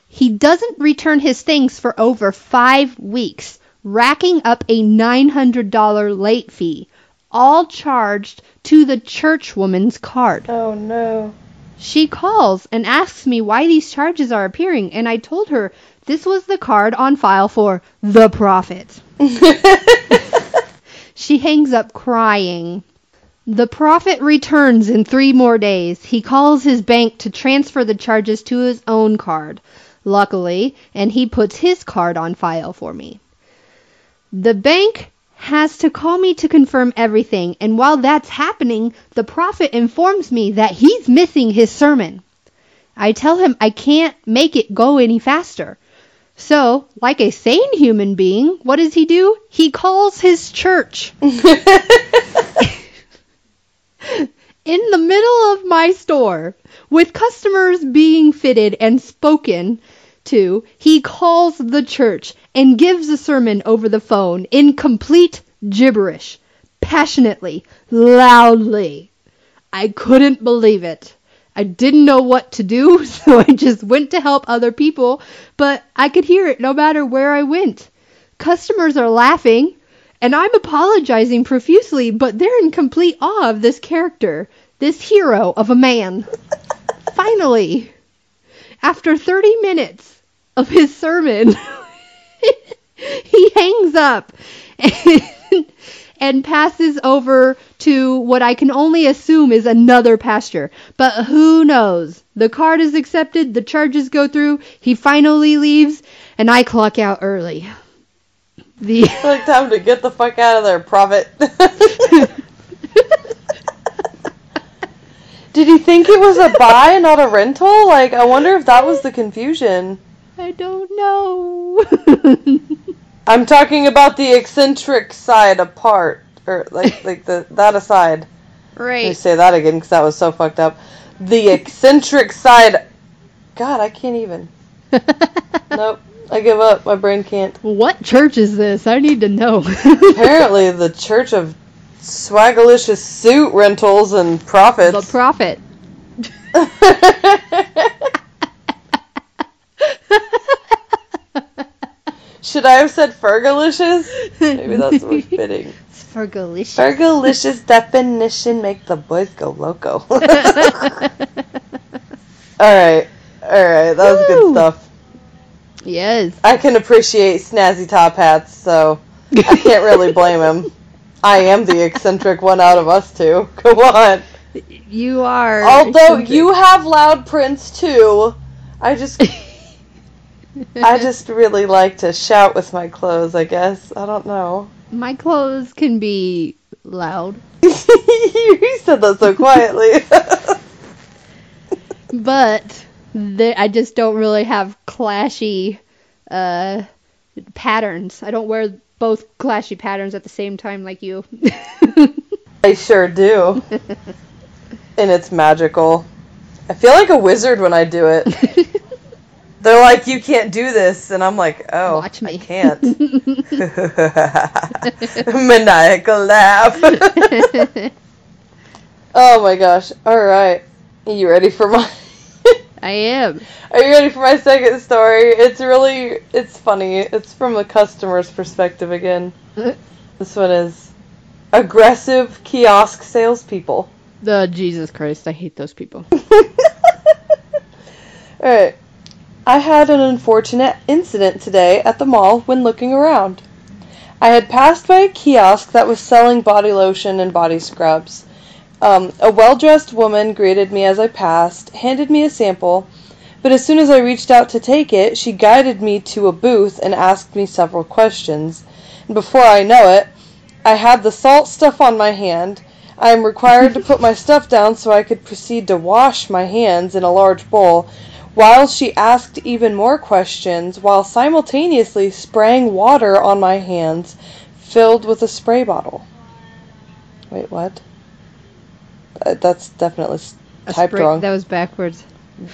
He doesn't return his things for over five weeks, racking up a $900 late fee, all charged to the churchwoman's card. Oh no. She calls and asks me why these charges are appearing, and I told her this was the card on file for the prophet. *laughs* She hangs up crying. The prophet returns in three more days. He calls his bank to transfer the charges to his own card, luckily, and he puts his card on file for me. The bank has to call me to confirm everything, and while that's happening, the prophet informs me that he's missing his sermon. I tell him I can't make it go any faster. So, like a sane human being, what does he do? He calls his church. *laughs* in the middle of my store, with customers being fitted and spoken to, he calls the church and gives a sermon over the phone in complete gibberish, passionately, loudly. I couldn't believe it. I didn't know what to do, *laughs* so I just went to help other people, but I could hear it no matter where I went. Customers are laughing, and I'm apologizing profusely, but they're in complete awe of this character, this hero of a man. *laughs* Finally, after 30 minutes of his sermon, *laughs* he hangs up and, *laughs* and passes over to what I can only assume is another pasture. But who knows? The card is accepted, the charges go through, he finally leaves, and I clock out early. The *laughs* like time to get the fuck out of there, prophet. *laughs* Did he think it was a buy, not a rental? Like, I wonder if that was the confusion. I don't know. *laughs* I'm talking about the eccentric side apart, or like like the that aside. Let me right. say that again because that was so fucked up. The eccentric side. God, I can't even. Nope, I give up. My brain can't. what church is this? I need to know. *laughs* Apparently, the Church of Swagalicious Suit Rentals and Profits. the prophet. *laughs* Should I have said Fergalicious? Maybe that's more *laughs* fitting. It's for delicious. Fergalicious definition make the boys go loco. Alright, alright, that was good stuff. Yes. I can appreciate snazzy top hats, so I can't really *laughs* blame him. I am the eccentric one out of us two. *laughs* Come on. You are. Although eccentric. you have loud prints too, I just *laughs* I just really like to shout with my clothes, I guess. I don't know. My clothes can be loud, you said that so quietly. but I just don't really have clashy uh, patterns. I don't wear both clashy patterns at the same time like you. *laughs* I sure do. *laughs* And it's magical. I feel like a wizard when I do it. *laughs* They're like, you can't do this, and I'm like, oh, Watch me. I can't. Maniacal laugh. oh my gosh! All right, you ready for my? I am. Are you ready for my second story? It's really, it's funny. It's from the customer's perspective again. *laughs* This one is aggressive kiosk salespeople. The Jesus Christ, I hate those people. *laughs* Alright. I had an unfortunate incident today at the mall when looking around. I had passed by a kiosk that was selling body lotion and body scrubs. Um, a well dressed woman greeted me as I passed, handed me a sample, but as soon as I reached out to take it, she guided me to a booth and asked me several questions. And before I know it, I had the salt stuff on my hand. I am required to put my stuff down so I could proceed to wash my hands in a large bowl, while she asked even more questions while simultaneously spraying water on my hands filled with a spray bottle. Wait, what? Uh, that's definitely A typed spray- wrong. That was backwards.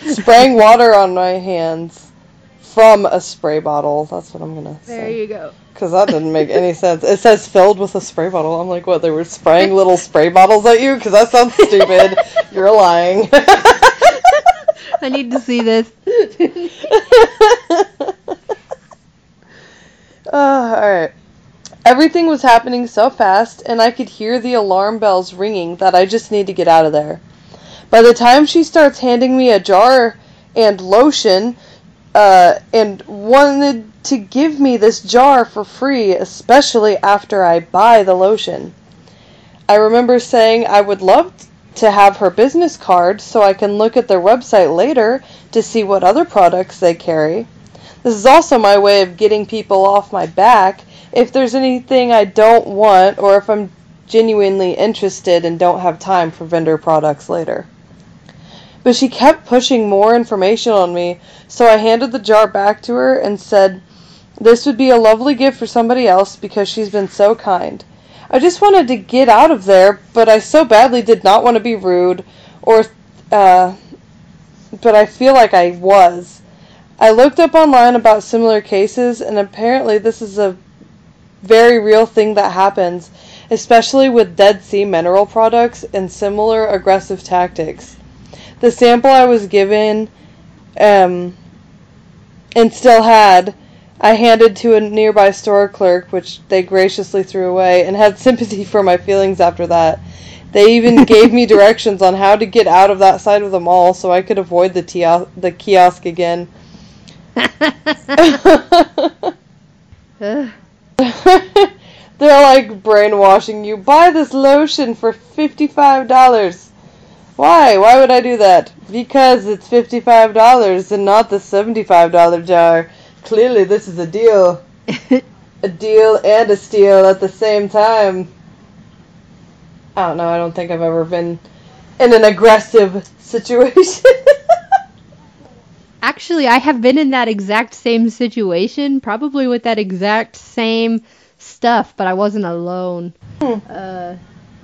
Spraying *laughs* water on my hands from a spray bottle. That's what I'm gonna There say. There you go. Because that didn't make any *laughs* sense. It says filled with a spray bottle. I'm like, what? They were spraying little spray bottles at you? Because that sounds stupid. *laughs* You're lying. I need to see this. Uh, alright. Everything was happening so fast, and I could hear the alarm bells ringing that I just need to get out of there. By the time she starts handing me a jar and lotion, uh, and wanted to give me this jar for free, especially after I buy the lotion. I remember saying I would love to have her business card so I can look at their website later to see what other products they carry. This is also my way of getting people off my back if there's anything I don't want or if I'm genuinely interested and don't have time for vendor products later. But she kept pushing more information on me, so I handed the jar back to her and said, This would be a lovely gift for somebody else because she's been so kind. I just wanted to get out of there, but I so badly did not want to be rude or, uh, but I feel like I was. I looked up online about similar cases, and apparently this is a very real thing that happens, especially with Dead Sea mineral products and similar aggressive tactics. The sample I was given, um, and still had, I handed to a nearby store clerk, which they graciously threw away, and had *laughs* sympathy for my feelings after that. They even *laughs* gave me directions on how to get out of that side of the mall so I could avoid the, the kiosk again. *laughs* They're like brainwashing you. Buy this lotion for $55. Why? Why would I do that? Because it's $55 and not the $75 jar. Clearly, this is a deal. *laughs* A deal and a steal at the same time. I don't know. I don't think I've ever been in an aggressive *laughs* situation. Actually, I have been in that exact same situation, probably with that exact same stuff, but I wasn't alone. Hmm. Uh,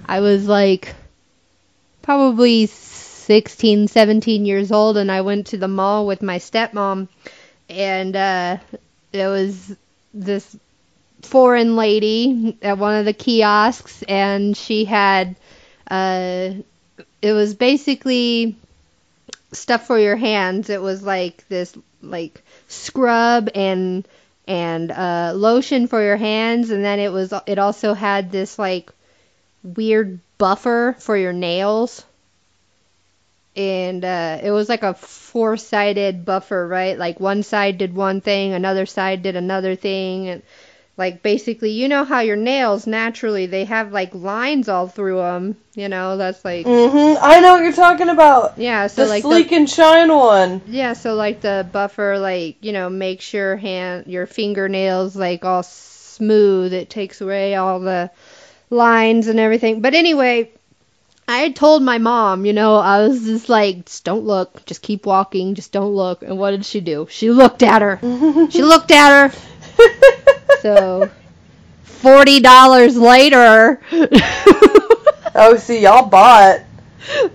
I was like probably 16, 17 years old, and I went to the mall with my stepmom, and uh, it was this foreign lady at one of the kiosks, and she had, uh, it was basically stuff for your hands. It was like this like scrub and and uh, lotion for your hands, and then it was it also had this like weird buffer for your nails. And uh, it was like a four-sided buffer, right? Like one side did one thing, another side did another thing, and like basically, you know how your nails naturally they have like lines all through them. You know, that's like hmm I know what you're talking about. yeah. So The like the- sleek and shine one. Yeah, so like the buffer, like you know, makes your hand, your fingernails like all smooth. It takes away all the lines and everything. But anyway, I had told my mom, you know, I was just like, just don't look, just keep walking, just don't look. And what did she do? She looked at her. *laughs* She looked at her. So forty dollars later, *laughs* oh, see, y'all bought.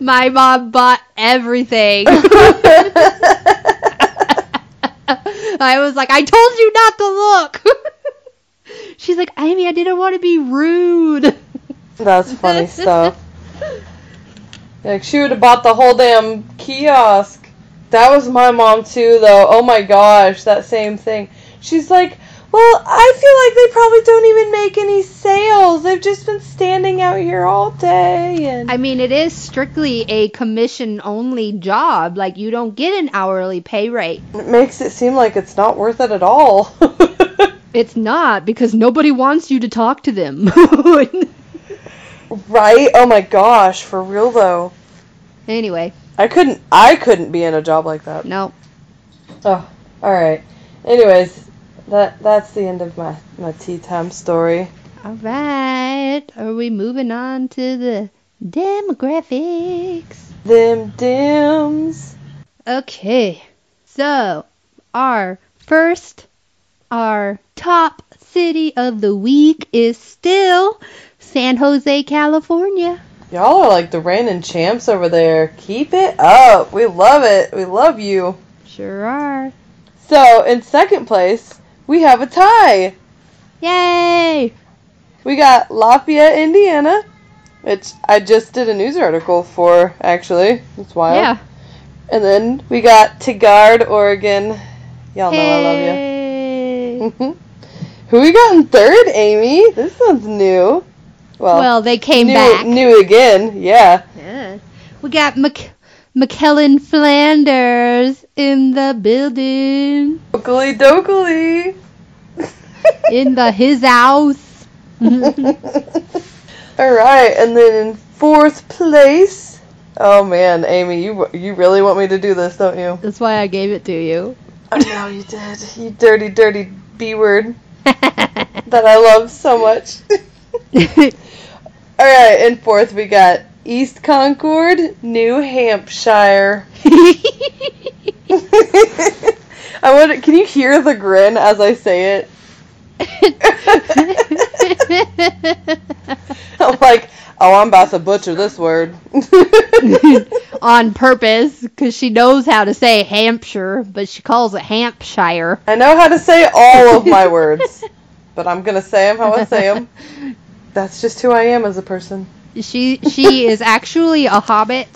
my mom bought everything. *laughs* I was like, I told you not to look. *laughs* She's like, Amy, I didn't want to be rude. That's funny stuff. Like she would have bought the whole damn kiosk. That was my mom too, though. Oh my gosh, that same thing. She's like, "Well, I feel like they probably don't even make any sales. They've just been standing out here all day." And I mean, it is strictly a commission only job. Like, you don't get an hourly pay rate. it makes it seem like it's not worth it at all. *laughs* It's not because nobody wants you to talk to them. *laughs* right? Oh my gosh, for real though. anyway, I couldn't. I couldn't be in a job like that. no. Oh, all right. Anyways, that that's the end of my my tea time story. All right. Are we moving on to the demographics? Them dims. Okay. So, our first, our top city of the week is still San Jose, California. Y'all are like the reigning champs over there. Keep it up. We love it. We love you. Sure are. So, in second place, we have a tie. Yay! We got Lafayette, Indiana, which I just did a news article for, actually. It's wild. Yeah. And then we got Tigard, Oregon. Y'all know I love you. Hey. Mm-hmm. Who we got in third, Amy? This sounds new. Well, Well, they came new, back. new again. Yeah. Yeah. We got Mc- McKellen Flanders in the building. Dokily dokily. *laughs* In the his house. *laughs* All right, and then in fourth place. Oh man, Amy, you you really want me to do this, don't you? That's why I gave it to you. I know you did. You dirty, dirty B word that I love so much. *laughs* All right, in fourth we got East Concord, New Hampshire. *laughs* I want. Can you hear the grin as I say it? *laughs* I'm like, oh, I'm about to butcher this word. *laughs* On purpose, because she knows how to say Hampshire, but she calls it Hampshire. I know how to say all of my words, but I'm gonna say them how I say them. That's just who I am as a person. She she is actually a hobbit.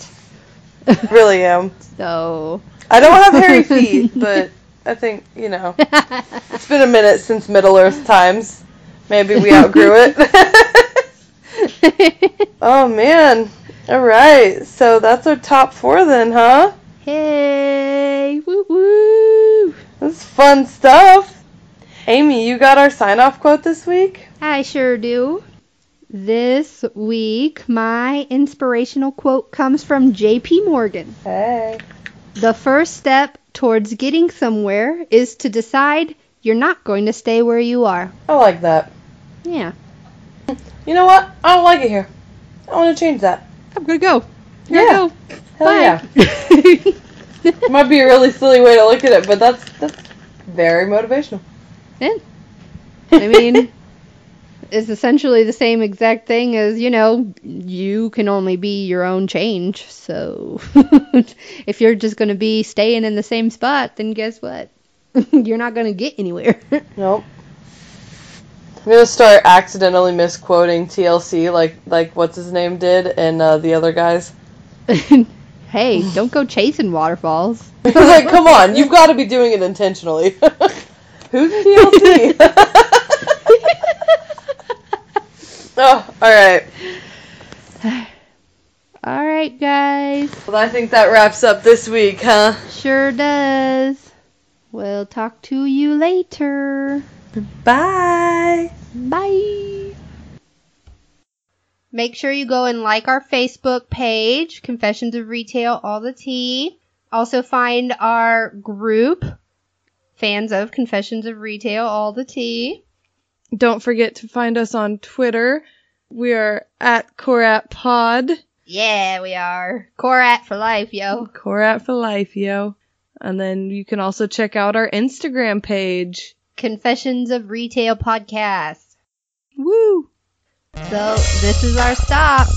*laughs* Really am. So I don't have hairy *laughs* feet, but I think you know it's been a minute since Middle Earth times. Maybe we outgrew it. *laughs* oh man. All right. So that's our top four then, huh? hey, woo woo. That's fun stuff. Amy, you got our sign off quote this week? I sure do. This week, my inspirational quote comes from JP Morgan. Hey. The first step towards getting somewhere is to decide you're not going to stay where you are. I like that. Yeah, You know what? I don't like it here. I want to change that. I'm gonna go. Yeah. Hell yeah. yeah. *laughs* It might be a really silly way to look at it, but that's that's very motivational. Yeah. I mean, it's essentially the same exact thing as, you know, you can only be your own change. So *laughs* if you're just going to be staying in the same spot, then guess what? *laughs* you're not going to get anywhere. *laughs* Nope. I'm gonna start accidentally misquoting TLC like like what's his name did and uh, the other guys. hey, don't go chasing waterfalls. Like, come on, you've got to be doing it intentionally. Who's TLC? *laughs* oh, all right. *sighs* All right, guys. Well, I think that wraps up this week, huh? Sure does. We'll talk to you later. Bye. Bye. Make sure you go and like our Facebook page, Confessions of Retail All the Tea. Also find our group, fans of Confessions of Retail All the Tea. Don't forget to find us on Twitter. We are at Corat Pod. Yeah, we are. Corat for life, yo. Corat for life, yo. And then you can also check out our Instagram page. Confessions of Retail Podcast. Woo! So, this is our stop.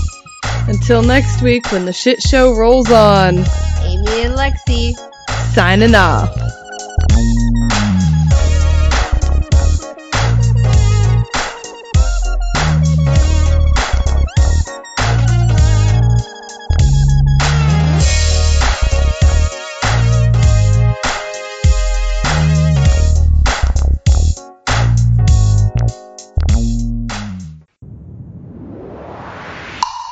Until next week when the shit show rolls on. Amy and Lexi. Signing off.